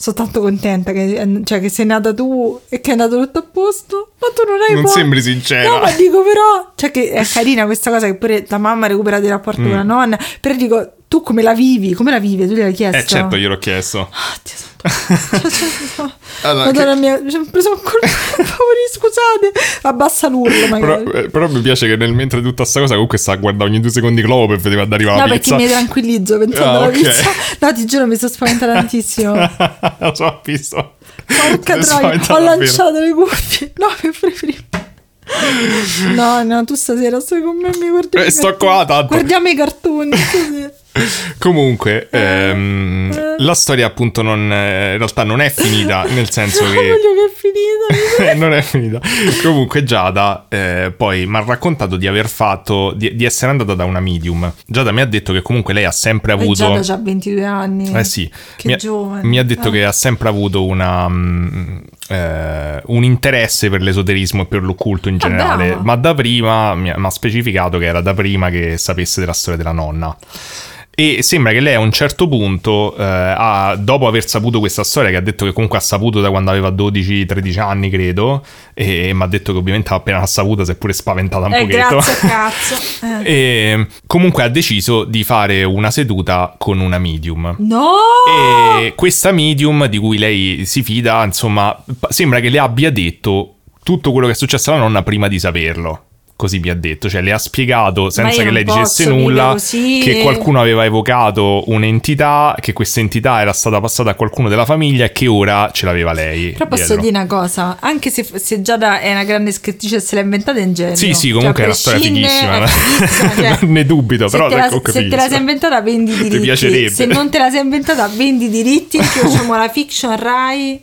S2: sono tanto contenta che, cioè, che, sei nata tu e che è andato tutto a posto. Ma tu non hai
S1: Non po- sembri sincera.
S2: No, ma dico però, cioè che è carina questa cosa che pure la mamma recupera dei rapporti mm. con la nonna. Però dico, tu come la vivi? Come la vivi? Tu gliel'hai chiesto?
S1: Eh certo, gliel'ho chiesto. Oh,
S2: Dio santo. allora, Madonna che... mia, mi sono preso un colpo. scusate. Abbassa l'urlo
S1: magari. Però, eh, però, mi piace che nel mentre tutta sta cosa comunque sta a guardare ogni due secondi Globo per vedere quando arriva
S2: no,
S1: la
S2: pizza. No, perché mi tranquillizzo pensando ah, alla okay. pizza. No, ti giuro, mi sto spaventando tantissimo.
S1: Lo so, ho visto.
S2: Porca troia, ho lanciato le cuffie. No, per preferire. No, no, tu stasera stai con me mi guardi.
S1: Eh, sto qua tanto.
S2: Guardiamo i cartoni stasera.
S1: Comunque, ehm, eh. la storia appunto non, eh, in realtà non è finita, nel senso che...
S2: Voglio che è finita.
S1: non è finita. Comunque Giada eh, poi mi ha raccontato di aver fatto, di, di, essere andata da una medium. Giada mi ha detto che comunque lei ha sempre avuto...
S2: Giada ha 22 anni.
S1: Eh sì.
S2: Che
S1: mi,
S2: giovane.
S1: Mi ha detto eh. che ha sempre avuto una, um, eh, un interesse per l'esoterismo e per l'occulto in ah, generale, ah, ma da prima mi ha specificato che era da prima che sapesse della storia della nonna. E sembra che lei a un certo punto, eh, ha, dopo aver saputo questa storia, che ha detto che comunque ha saputo da quando aveva 12-13 anni, credo, e, e mi ha detto che ovviamente appena ha saputo si è pure spaventata un
S2: eh,
S1: pochetto.
S2: Grazie, cazzo.
S1: Eh. e comunque ha deciso di fare una seduta con una medium.
S2: No!
S1: E questa medium di cui lei si fida, insomma, sembra che le abbia detto tutto quello che è successo alla nonna prima di saperlo così vi ha detto, cioè le ha spiegato senza che lei dicesse nulla che qualcuno aveva evocato un'entità, che questa entità era stata passata a qualcuno della famiglia e che ora ce l'aveva lei.
S2: Però posso dire una cosa, anche se, se Giada è una grande scrittrice e se l'ha inventata in genere.
S1: Sì, sì, comunque cioè, è una storia fighissima, fighissima cioè, ne dubito, però
S2: se te, la, se te la sei inventata vendi diritti. Ti
S1: piacerebbe.
S2: Se non te la sei inventata vendi diritti, facciamo la fiction Rai.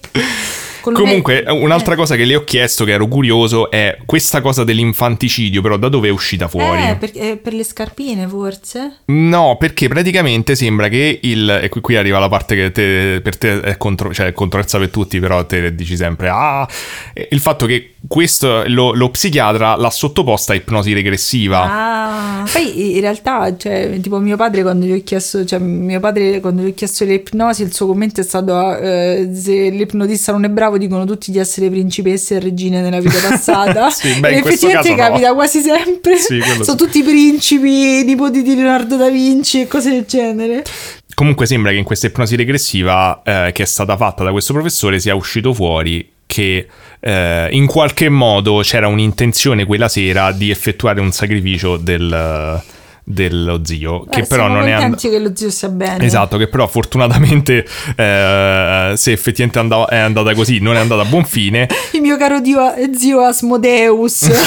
S1: Comunque, me... un'altra eh. cosa che le ho chiesto, che ero curioso, è questa cosa dell'infanticidio, però da dove è uscita fuori?
S2: Eh, per, eh, per le scarpine, forse?
S1: No, perché praticamente sembra che il... E qui, qui arriva la parte che te, per te è, contro, cioè, controversa per tutti, però te dici sempre, ah, il fatto che questo, lo, lo psichiatra l'ha sottoposta a ipnosi regressiva.
S2: Ah, poi in realtà, cioè, tipo mio padre quando gli ho chiesto, cioè mio padre quando gli ho chiesto l'ipnosi, il suo commento è stato, eh, se l'ipnotista non è bravo, dicono tutti di essere principesse e regine nella vita passata.
S1: sì, beh,
S2: e effettivamente capita no. quasi sempre. Sì, Sono sì. tutti principi, nipoti di Leonardo da Vinci e cose del genere.
S1: Comunque sembra che in questa ipnosi regressiva eh, che è stata fatta da questo professore sia uscito fuori che eh, in qualche modo c'era un'intenzione quella sera di effettuare un sacrificio del dello zio
S2: Beh,
S1: che però non è
S2: and- che lo zio sia bene.
S1: Esatto che però fortunatamente eh, se effettivamente andava, è andata così non è andata a buon fine.
S2: Il mio caro dio, zio Asmodeus.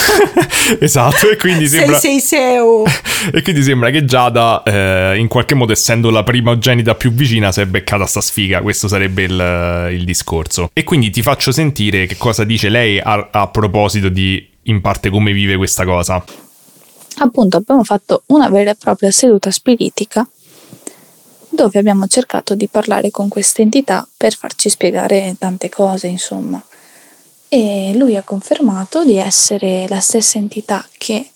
S1: Esatto e quindi sembra
S2: sei, sei
S1: e quindi sembra che Giada eh, in qualche modo essendo la primogenita più vicina si è beccata sta sfiga. Questo sarebbe il, il discorso. E quindi ti faccio sentire che cosa dice lei a, a proposito di in parte come vive questa cosa
S4: appunto abbiamo fatto una vera e propria seduta spiritica dove abbiamo cercato di parlare con questa entità per farci spiegare tante cose, insomma. E lui ha confermato di essere la stessa entità che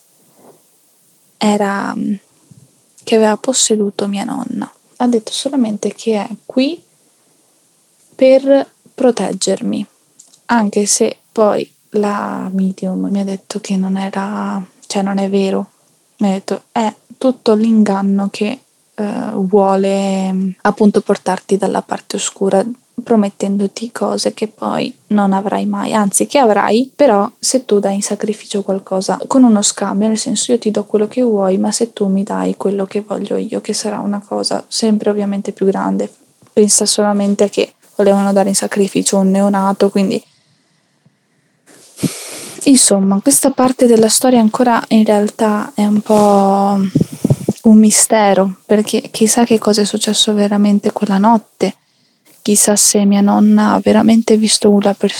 S4: era che aveva posseduto mia nonna. Ha detto solamente che è qui per proteggermi, anche se poi la medium mi ha detto che non era, cioè non è vero, mi ha detto è tutto l'inganno che eh, vuole appunto portarti dalla parte oscura promettendoti cose che poi non avrai mai, anzi che avrai, però se tu dai in sacrificio qualcosa con uno scambio, nel senso io ti do quello che vuoi, ma se tu mi dai quello che voglio io, che sarà una cosa sempre ovviamente più grande, pensa solamente che volevano dare in sacrificio un neonato, quindi Insomma, questa parte della storia ancora in realtà è un po' un mistero, perché chissà che cosa è successo veramente quella notte, chissà se mia nonna ha veramente visto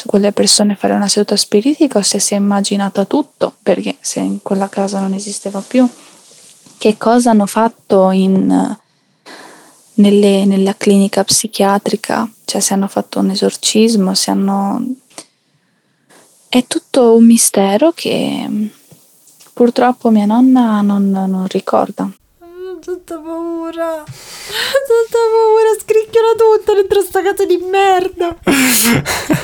S4: quelle persone fare una seduta spiritica o se si è immaginata tutto, perché se in quella casa non esisteva più, che cosa hanno fatto in, nelle, nella clinica psichiatrica, cioè se hanno fatto un esorcismo, se hanno è tutto un mistero che purtroppo mia nonna non, non ricorda.
S2: Ho tutta paura, tutta paura, scricchiola tutta dentro sta casa di merda.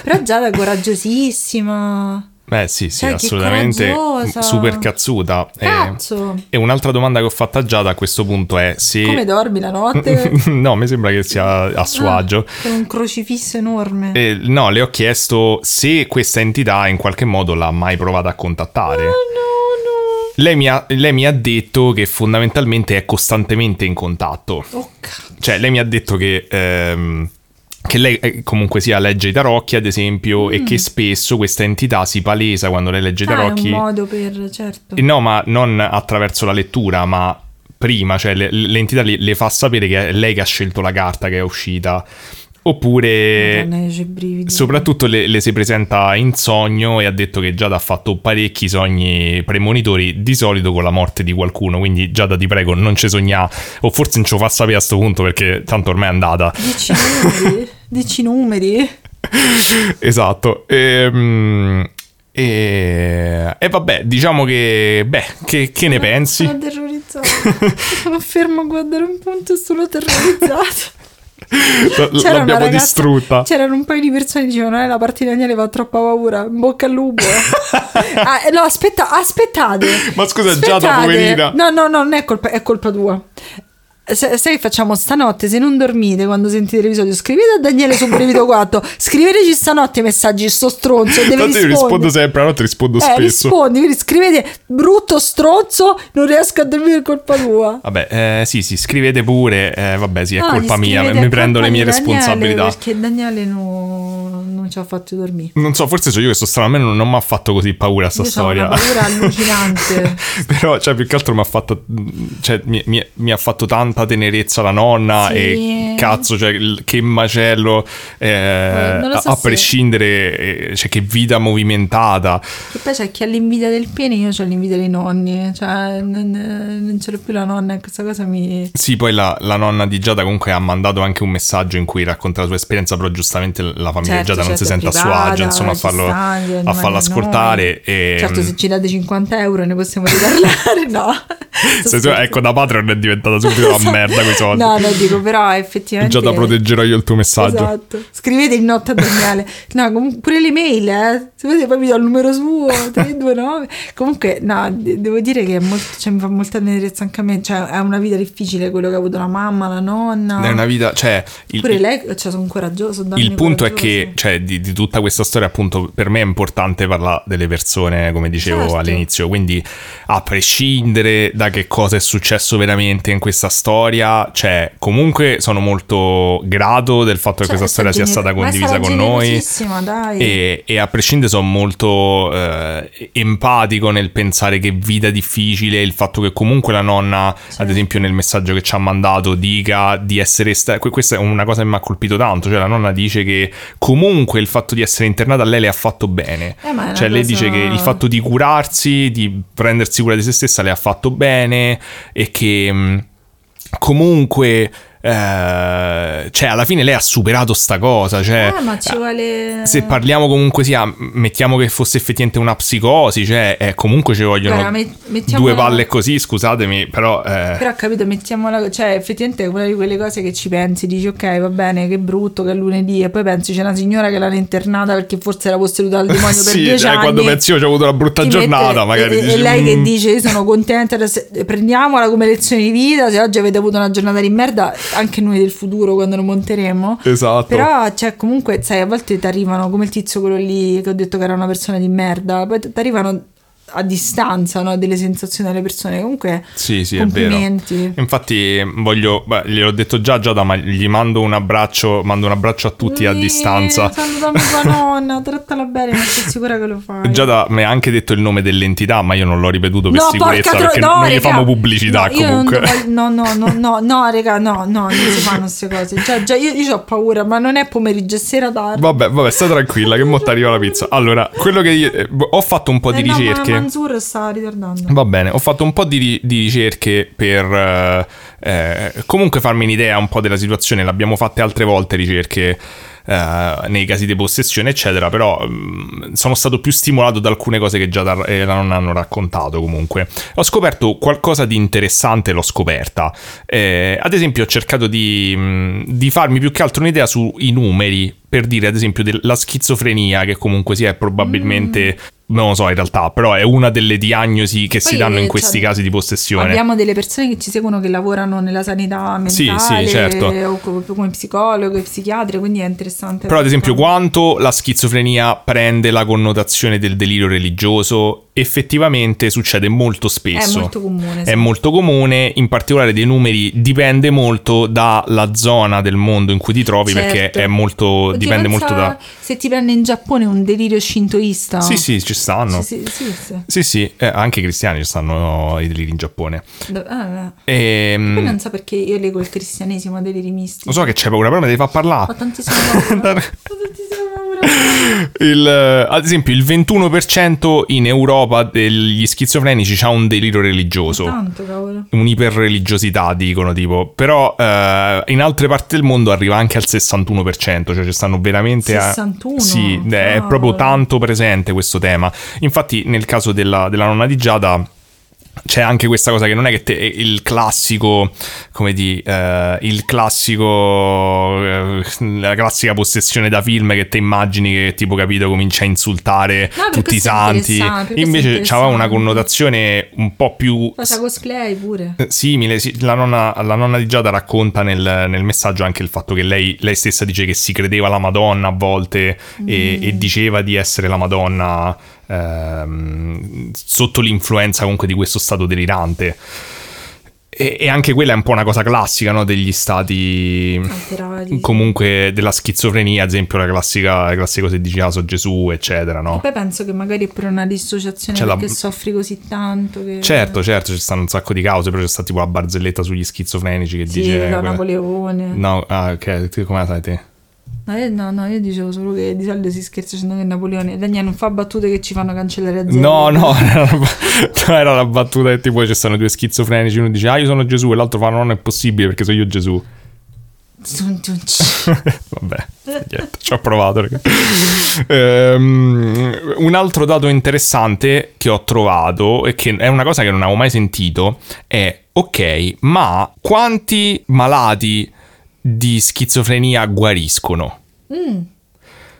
S2: Però Giada è coraggiosissima.
S1: Beh, sì, sì, cioè, assolutamente super cazzuta.
S2: Cazzo.
S1: E, e, un'altra domanda che ho fatto a Giada a questo punto è se...
S2: Come dormi la notte?
S1: no, mi sembra che sia a suo ah, agio.
S2: È un crocifisso enorme.
S1: E, no, le ho chiesto se questa entità in qualche modo l'ha mai provata a contattare.
S2: Oh, no, no.
S1: Lei mi, ha, lei mi ha detto che fondamentalmente è costantemente in contatto.
S2: Oh, cazzo.
S1: Cioè, lei mi ha detto che... Ehm, che lei eh, comunque sia legge i tarocchi ad esempio mm. e che spesso questa entità si palesa quando lei legge i tarocchi.
S2: Ah, è un modo per, certo.
S1: No, ma non attraverso la lettura, ma prima, cioè le, l'entità le, le, fa sapere che è lei che ha scelto la carta che è uscita. Oppure,
S2: Madonna,
S1: soprattutto le, le, si presenta in sogno e ha detto che Giada ha fatto parecchi sogni premonitori, di solito con la morte di qualcuno. Quindi, Giada, ti prego, non ci sogna, o forse non ce lo fa sapere a questo punto perché tanto ormai è andata.
S2: Dici? Dici numeri?
S1: esatto. Ehm. E, e, vabbè, diciamo che, beh, che, che ne pensi?
S2: Sono terrorizzata Sono fermo a guardare un punto e sono terrorizzato.
S1: C'era L'abbiamo ragazza, distrutta.
S2: C'erano un paio di persone che dicevano: Eh, la partita di Daniele fa troppa paura. In bocca al lupo. ah, no, aspetta, aspettate.
S1: Ma scusa, aspettate. già da poverina.
S2: No, no, no, non è colpa, è colpa tua sai che facciamo stanotte se non dormite quando sentite l'episodio scrivete a Daniele su Brivido 4 scriveteci stanotte messaggi sto stronzo deve
S1: Tanto io rispondo sempre a notte rispondo
S2: eh,
S1: spesso.
S2: rispondi scrivete brutto stronzo non riesco a dormire è colpa tua.
S1: Vabbè eh, sì sì scrivete pure eh, vabbè sì è no, colpa mia mi prendo le mie Daniele, responsabilità.
S2: perché Daniele no, non ci ha fatto dormire.
S1: Non so forse sono io che sto strano a me non, non mi ha fatto così paura sta storia
S2: una paura allucinante.
S1: Però cioè più che altro mi ha fatto cioè mi, mi, mi ha fatto tanta tenerezza la nonna sì. e cazzo, cioè, che macello, eh, so a, prescindere, eh, cioè, che vita movimentata.
S2: Che poi c'è chi ha l'invidia del pene, io ho l'invidia dei nonni, cioè non, non ce l'ho più la nonna e questa cosa mi...
S1: Sì, poi la, la, nonna di Giada comunque ha mandato anche un messaggio in cui racconta la sua esperienza, però giustamente la famiglia certo, Giada non certo, si sente privata, a suo agio, insomma, a farlo, a farlo ascoltare. E...
S2: Certo, se ci date 50 euro ne possiamo riparlare, no.
S1: Se tu, ecco, da Patreon è diventata subito una merda quei soldi.
S2: No, no, dico, però effettivamente...
S1: Già da proteggerò io il tuo messaggio.
S2: Esatto. Scrivete il notte a Daniele. No, comunque pure l'email, eh. Se volete poi vi do il numero suo, 329. comunque, no, devo dire che molto, cioè, mi fa molta tenerezza anche a me. Cioè, è una vita difficile quello che ha avuto la mamma, la nonna.
S1: È una vita, cioè...
S2: Il, pure lei, cioè, sono coraggioso.
S1: Il punto è che, cioè, di, di, tutta questa storia, appunto, per me è importante parlare delle persone, come dicevo certo. all'inizio. Quindi, a prescindere da che cosa è successo veramente in questa storia, cioè, comunque sono molto grato del fatto che cioè, questa storia sia stata condivisa con noi. E, e, a prescindere sono molto eh, empatico nel pensare che vita difficile, il fatto che comunque la nonna, sì. ad esempio nel messaggio che ci ha mandato, dica di essere... Sta- questa è una cosa che mi ha colpito tanto, cioè la nonna dice che comunque il fatto di essere internata a lei le ha fatto bene. Eh, cioè lei dice che il fatto di curarsi, di prendersi cura di se stessa le ha fatto bene e che mm, comunque eh, cioè alla fine lei ha superato sta cosa cioè,
S2: ci vuole...
S1: se parliamo comunque sia mettiamo che fosse effettivamente una psicosi cioè eh, comunque ci vogliono Guarda, met- due palle così scusatemi però eh...
S2: però capito mettiamola cioè effettivamente è una di quelle cose che ci pensi dici ok va bene che brutto che è lunedì e poi pensi c'è una signora che l'hanno internata perché forse era posseduta dal demonio sì, per dieci cioè, anni
S1: quando pensi io ho avuto una brutta giornata
S2: mette,
S1: magari
S2: e,
S1: dici,
S2: e lei mm. che dice io sono contenta prendiamola come lezione di vita se oggi avete avuto una giornata di merda anche noi del futuro quando lo monteremo.
S1: Esatto.
S2: Però, cioè, comunque, sai, a volte ti arrivano come il tizio quello lì che ho detto che era una persona di merda, poi ti arrivano a distanza no? delle sensazioni delle persone. Comunque,
S1: sì, sì. È vero. Infatti, voglio, beh, gliel'ho detto già, Giada, ma gli mando un abbraccio, mando un abbraccio a tutti sì, a distanza.
S2: Salutami tua nonna, trattala bene, ma sono sicura che lo fai.
S1: Giada mi ha anche detto il nome dell'entità, ma io non l'ho ripetuto per
S2: no,
S1: sicurezza
S2: tro-
S1: perché
S2: no,
S1: non gli famo pubblicità
S2: no,
S1: comunque.
S2: No, no, no, no, no, raga, no, no, non si fanno queste cose. Già, già io, io ho paura, ma non è pomeriggio, è sera tardi.
S1: Vabbè, vabbè, sta tranquilla, che mo' arriva la pizza. Allora, quello che io, eh, ho fatto un po' di
S2: eh
S1: ricerche.
S2: No, ma Manzur sta ritardando.
S1: Va bene, ho fatto un po' di, di ricerche per eh, eh, comunque farmi un'idea un po' della situazione. L'abbiamo fatte altre volte ricerche. Uh, nei casi di possessione, eccetera. Però um, sono stato più stimolato da alcune cose che già da, eh, non hanno raccontato. Comunque, ho scoperto qualcosa di interessante, l'ho scoperta. Eh, ad esempio, ho cercato di, mh, di farmi più che altro un'idea sui numeri. Per dire, ad esempio, della schizofrenia, che comunque sia probabilmente mm non lo so in realtà, però è una delle diagnosi che Poi si danno in questi cioè, casi di possessione.
S2: Abbiamo delle persone che ci seguono che lavorano nella sanità mentale sì, sì, certo. o come psicologo e psichiatre, quindi è interessante.
S1: Però ad esempio quanto la schizofrenia prende la connotazione del delirio religioso effettivamente succede molto spesso.
S2: È molto comune. Sì.
S1: È molto comune, in particolare dei numeri dipende molto dalla zona del mondo in cui ti trovi certo. perché è molto Oddio, dipende molto da
S2: se ti prende in Giappone un delirio shintoista.
S1: Sì, sì, ci stanno.
S2: Sì, sì, sì,
S1: sì. sì eh, anche i cristiani ci stanno i deliri in Giappone.
S2: Ah,
S1: e, ehm,
S2: Poi non so perché io leggo il cristianesimo a deliri misti.
S1: Lo so che c'è paura, però mi devi far parlare.
S2: Ho tantissima paura.
S1: Il, eh, ad esempio il 21% in Europa degli schizofrenici ha un delirio religioso.
S2: Tanto, cavolo.
S1: Un'iperreligiosità dicono tipo, però eh, in altre parti del mondo arriva anche al 61%, cioè ci stanno veramente
S2: 61?
S1: A, sì, è proprio tanto presente questo tema. Infatti nel caso della, della nonna di Giada c'è anche questa cosa che non è che te, il classico, come di, uh, il classico, uh, la classica possessione da film che te immagini che tipo capito comincia a insultare no, tutti i santi. Invece c'aveva una connotazione un po' più...
S2: Cosa cosplay pure.
S1: Eh, simile, sì, la, nonna, la nonna di Giada racconta nel, nel, messaggio anche il fatto che lei, lei, stessa dice che si credeva la Madonna a volte mm. e, e diceva di essere la Madonna ehm, sotto l'influenza comunque di questo stato delirante. E, e, anche quella è un po' una cosa classica no? degli stati Alterati. comunque della schizofrenia, ad esempio la classica, la classica cosa dici ah, so Gesù, eccetera. No?
S2: E poi penso che magari è per una dissociazione c'è perché la... soffri così tanto. Che...
S1: Certo, certo, ci stanno un sacco di cause, però c'è stata tipo la barzelletta sugli schizofrenici che
S2: sì,
S1: dice...
S2: Sì, Napoleone.
S1: No, ah, ok, come la sai te?
S2: No io, no, no, io dicevo solo che di solito si scherza dicendo che Napoleone. Daniele non fa battute che ci fanno cancellare azienda.
S1: No, no, era, era la battuta che tipo ci stanno due schizofrenici. Uno dice, ah, io sono Gesù, e l'altro fa, no, non è possibile perché sono io Gesù. Vabbè, niente, ci ho provato. um, un altro dato interessante che ho trovato e che è una cosa che non avevo mai sentito è, ok, ma quanti malati di schizofrenia guariscono.
S2: Mm.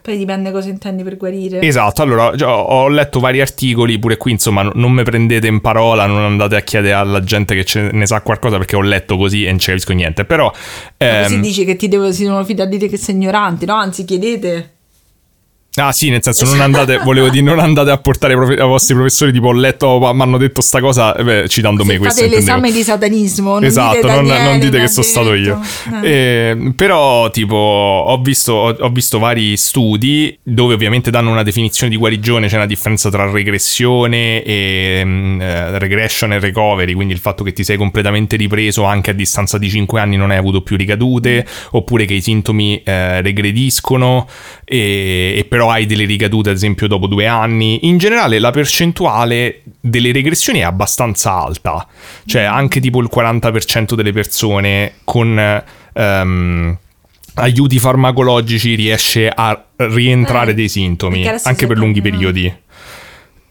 S2: Poi dipende cosa intendi per guarire.
S1: Esatto, allora ho letto vari articoli, pure qui insomma non mi prendete in parola, non andate a chiedere alla gente che ne sa qualcosa perché ho letto così e non ci capisco niente, però...
S2: Ehm... Così dici che ti devo, si devono fidare di te che sei ignorante, no? Anzi chiedete.
S1: Ah sì, nel senso non andate, volevo dire, non andate a portare profe- ai vostri professori tipo ho letto, mi hanno detto sta cosa, eh, beh, citando me questo.
S2: Fate l'esame di satanismo, non
S1: esatto,
S2: dite
S1: non, non, dite che sono stato io. Eh. Eh, però tipo ho visto, ho, ho visto, vari studi dove ovviamente danno una definizione di guarigione, c'è una differenza tra regressione e mm, eh, regression e recovery, quindi il fatto che ti sei completamente ripreso anche a distanza di 5 anni non hai avuto più ricadute, oppure che i sintomi eh, regrediscono e, e però però hai delle ricadute ad esempio dopo due anni. In generale la percentuale delle regressioni è abbastanza alta, cioè mm. anche tipo il 40% delle persone con... Um, aiuti farmacologici riesce a rientrare eh, dei sintomi anche per lunghi periodi.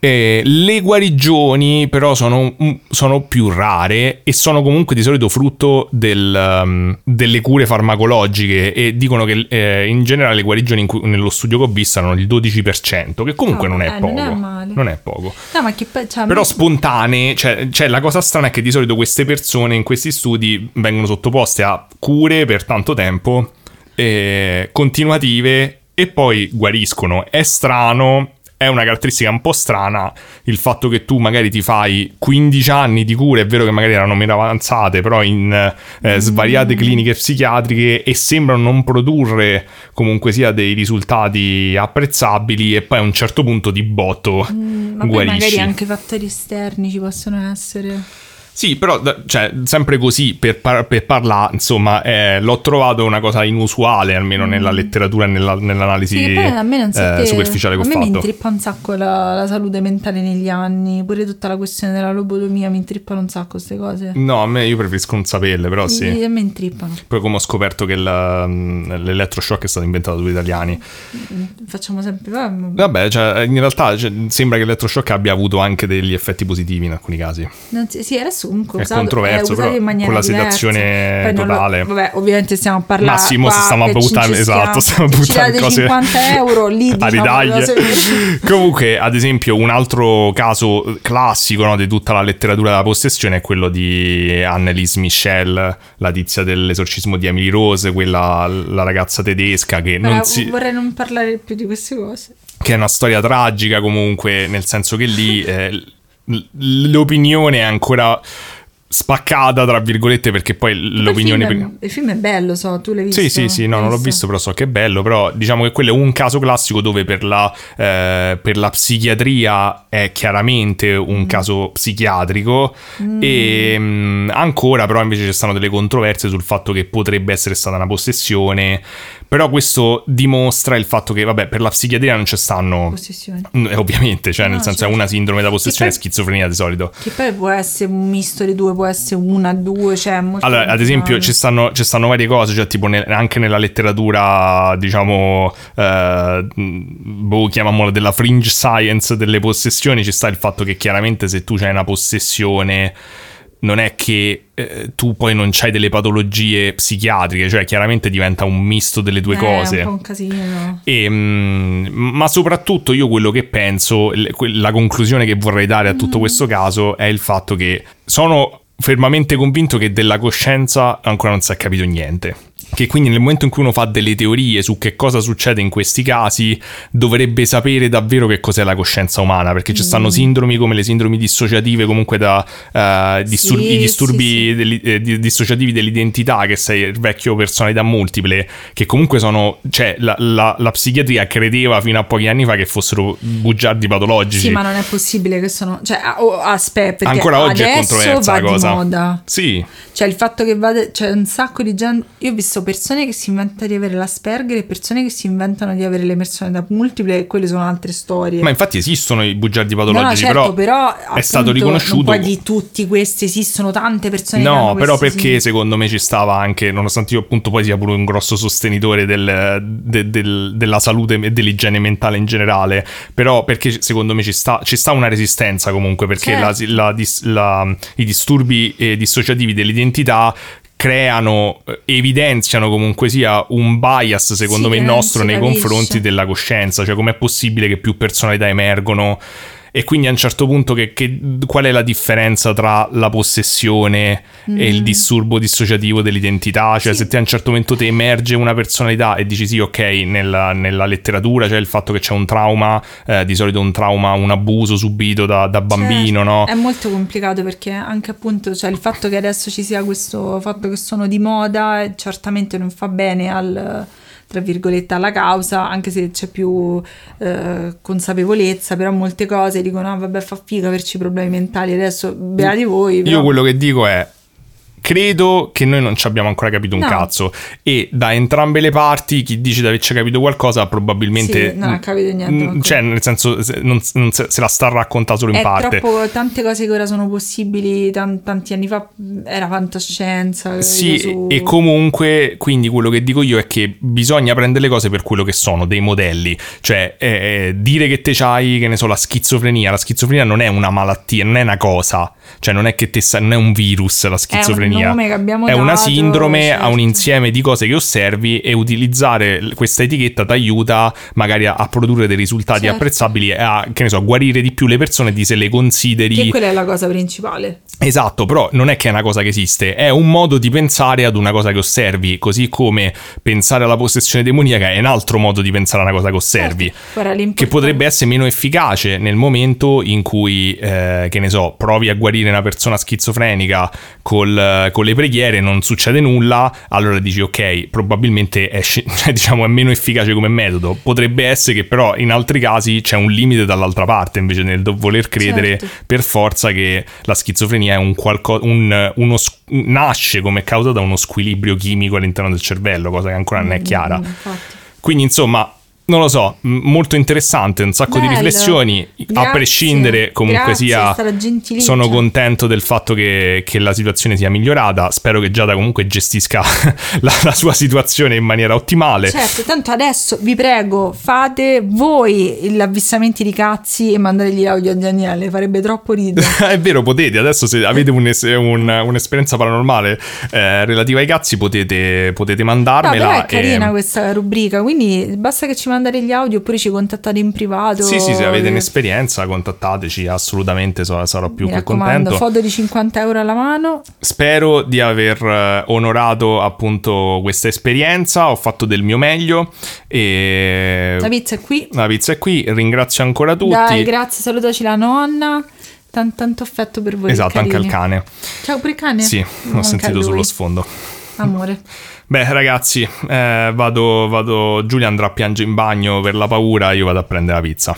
S1: Eh, le guarigioni però sono, sono, più rare e sono comunque di solito frutto del, um, delle cure farmacologiche e dicono che eh, in generale le guarigioni cui, nello studio che ho visto erano il 12%, che comunque oh, non, è eh, poco, non, è non è poco.
S2: No, pe- cioè,
S1: però spontanee, cioè, cioè, la cosa strana è che di solito queste persone in questi studi vengono sottoposte a cure per tanto tempo, eh, continuative e poi guariscono. È strano è una caratteristica un po' strana il fatto che tu magari ti fai 15 anni di cure, è vero che magari erano meno avanzate, però in eh, svariate mm. cliniche psichiatriche e sembrano non produrre comunque sia dei risultati apprezzabili e poi a un certo punto di botto mm, ma guarisci.
S2: magari anche fattori esterni ci possono essere.
S1: Sì, però cioè, sempre così per, par- per parlare, insomma, eh, l'ho trovato una cosa inusuale, almeno mm. nella letteratura e nella, nell'analisi sì, a me non so eh, superficiale che ho
S2: fatto.
S1: A me
S2: mi intrippa un sacco la, la, salute mentale negli anni, pure tutta la questione della lobotomia mi intrippano un sacco queste cose.
S1: No, a me io preferisco non saperle, però sì.
S2: sì. A me intrippano.
S1: Poi come ho scoperto che la, l'elettroshock è stato inventato dagli italiani.
S2: Mm, facciamo sempre...
S1: Vabbè, cioè, in realtà cioè, sembra che l'elettroshock abbia avuto anche degli effetti positivi in alcuni casi.
S2: Non, sì, adesso comunque
S1: è usato, controverso, però con la sedazione totale.
S2: Lo, vabbè, ovviamente stiamo a parlare.
S1: Massimo, se stiamo a buttare, esatto, stiamo a buttare cose.
S2: 50 euro lì diciamo,
S1: Comunque, ad esempio, un altro caso classico no, di tutta la letteratura della possessione è quello di Annelise Michel, la tizia dell'esorcismo di Emily Rose, quella la ragazza tedesca che non si...
S2: Vorrei non parlare più di queste cose.
S1: Che è una storia tragica comunque, nel senso che lì eh, l'opinione è ancora spaccata tra virgolette perché poi l'opinione
S2: il film, è, il film è bello so tu l'hai visto
S1: sì sì sì no non l'ho visto però so che è bello però diciamo che quello è un caso classico dove per la, eh, per la psichiatria è chiaramente un mm. caso psichiatrico mm. e mh, mm, ancora però invece ci stanno delle controversie sul fatto che potrebbe essere stata una possessione Però questo dimostra il fatto che, vabbè, per la psichiatria non ci stanno...
S2: Possessioni.
S1: Eh, ovviamente, cioè, no, nel senso certo. è una sindrome da possessione e schizofrenia di solito.
S2: Che poi può essere un misto di due, può essere una, due, cioè...
S1: Allora, ad esempio, ci stanno, ci stanno, varie cose, cioè tipo ne, anche nella letteratura, diciamo, eh, boh, chiamiamola della fringe science delle possessioni, ci sta il fatto che chiaramente se tu hai una possessione non è che eh, tu poi non hai delle patologie psichiatriche, cioè chiaramente diventa un misto delle due
S2: eh,
S1: cose.
S2: È un po' un casino.
S1: E, mh, mm, ma soprattutto io quello che penso, la conclusione che vorrei dare a tutto mm. questo caso è il fatto che sono fermamente convinto che della coscienza ancora non si è capito niente che quindi nel momento in cui uno fa delle teorie su che cosa succede in questi casi dovrebbe sapere davvero che cos'è la coscienza umana perché ci stanno mm. sindromi come le sindromi dissociative comunque da uh, disturbi, sì, i disturbi sì, sì. Deli, eh, dissociativi dell'identità che sei il vecchio personalità multiple che comunque sono cioè la, la, la, psichiatria credeva fino a pochi anni fa che fossero bugiardi patologici
S2: sì ma non è possibile che sono cioè oh, aspetta
S1: ancora oggi è controversa la cosa
S2: moda.
S1: sì
S2: cioè il fatto che vada c'è un sacco di gente io ho visto persone che si inventano di avere l'Asperger e persone che si inventano di avere l'emozioni da multiple e quelle sono altre storie.
S1: Ma infatti esistono i bugiardi patologici,
S2: no, certo,
S1: però,
S2: però
S1: è
S2: appunto,
S1: stato riconosciuto.
S2: Puoi di tutti questi, esistono tante persone
S1: No, però perché sì. secondo me ci stava anche, nonostante io appunto poi sia pure un grosso sostenitore del, de, del, della salute e dell'igiene mentale in generale, però perché secondo me ci sta, ci sta una resistenza comunque, perché certo. la, la, la, i disturbi eh, dissociativi dell'identità creano, eh, evidenziano comunque sia un bias, secondo sì, me, nostro nei capisce. confronti della coscienza. Cioè, com'è possibile che più personalità emergono e quindi a un certo punto che, che, qual è la differenza tra la possessione mm. e il mm. disturbo dissociativo dell'identità? Cioè sì. se te a un certo momento ti emerge una personalità e dici sì ok nella, nella letteratura c'è il fatto che c'è un trauma, eh, di solito un trauma, un abuso subito da, da bambino, certo. no?
S2: È molto complicato perché anche appunto cioè, il fatto che adesso ci sia questo fatto che sono di moda certamente non fa bene al tra virgolette alla causa, anche se c'è più eh, consapevolezza, però molte cose dicono ah, vabbè fa figa averci problemi mentali, adesso beati voi.
S1: Però... Io quello che dico è credo che noi non ci abbiamo ancora capito un no. cazzo. E da entrambe le parti chi dice di averci capito qualcosa probabilmente
S2: sì, non ha capito niente
S1: n- cioè nel senso non, non se, se, la sta raccontando solo in
S2: è
S1: parte.
S2: troppo, tante cose che ora sono possibili t- tanti anni fa era fantascienza
S1: sì su... e comunque quindi quello che dico io è che bisogna prendere le cose per quello che sono dei modelli. Cioè eh, dire che te c'hai che ne so la schizofrenia. La schizofrenia non è una malattia non è una cosa. Cioè non è che te sa- non è un virus la schizofrenia
S2: schizofrenia.
S1: È una sindrome,
S2: certo.
S1: ha un insieme di cose che osservi e utilizzare questa etichetta ti aiuta magari a, a, produrre dei risultati certo. apprezzabili e a, che ne so, a guarire di più le persone di se le consideri.
S2: Che quella è la cosa principale.
S1: Esatto, però non è che è una cosa che esiste, è un modo di pensare ad una cosa che osservi, così come pensare alla possessione demoniaca è un altro modo di pensare a una cosa che osservi, certo, che potrebbe essere meno efficace nel momento in cui, eh, che ne so, provi a guarire una persona schizofrenica col, con le preghiere, non succede nulla, allora dici ok, probabilmente è, cioè, diciamo, è meno efficace come metodo, potrebbe essere che però in altri casi c'è un limite dall'altra parte, invece nel voler credere certo. per forza che la schizofrenia è un qualcosa, un, uno, nasce come causa da uno squilibrio chimico all'interno del cervello, cosa che ancora non è mm, chiara. Mm, Quindi, insomma, non lo so, molto interessante, un sacco Bello. di riflessioni, Grazie. a prescindere comunque
S2: Grazie,
S1: sia, sono contento del fatto che, che, la situazione sia migliorata, spero che Giada comunque gestisca la, la, sua situazione in maniera ottimale.
S2: Certo, tanto adesso vi prego, fate voi gli avvissamenti di cazzi e mandategli audio a Daniele, farebbe troppo ridere.
S1: è vero, potete, adesso se avete un, un, un'esperienza paranormale eh, relativa ai cazzi potete, potete mandarmela. No,
S2: è carina e... questa rubrica, quindi basta che ci mandare gli audio oppure ci contattate in privato.
S1: Sì, sì, se avete un'esperienza contattateci, assolutamente sarò più Mi che contento.
S2: foto di 50 euro alla mano.
S1: Spero di aver eh, onorato appunto questa esperienza, ho fatto del mio meglio e...
S2: La pizza è qui.
S1: La pizza è qui, ringrazio ancora tutti.
S2: Dai, grazie, salutaci la nonna. Tant- tanto affetto per voi.
S1: Esatto, anche al cane.
S2: Ciao il cane?
S1: Sì, l'ho sentito sullo sfondo.
S2: Amore.
S1: Beh, ragazzi, eh, vado, vado. Giulia andrà a piangere in bagno per la paura, io vado a prendere la pizza.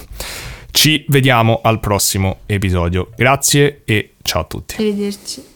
S1: Ci vediamo al prossimo episodio. Grazie e ciao a tutti.
S2: Arrivederci.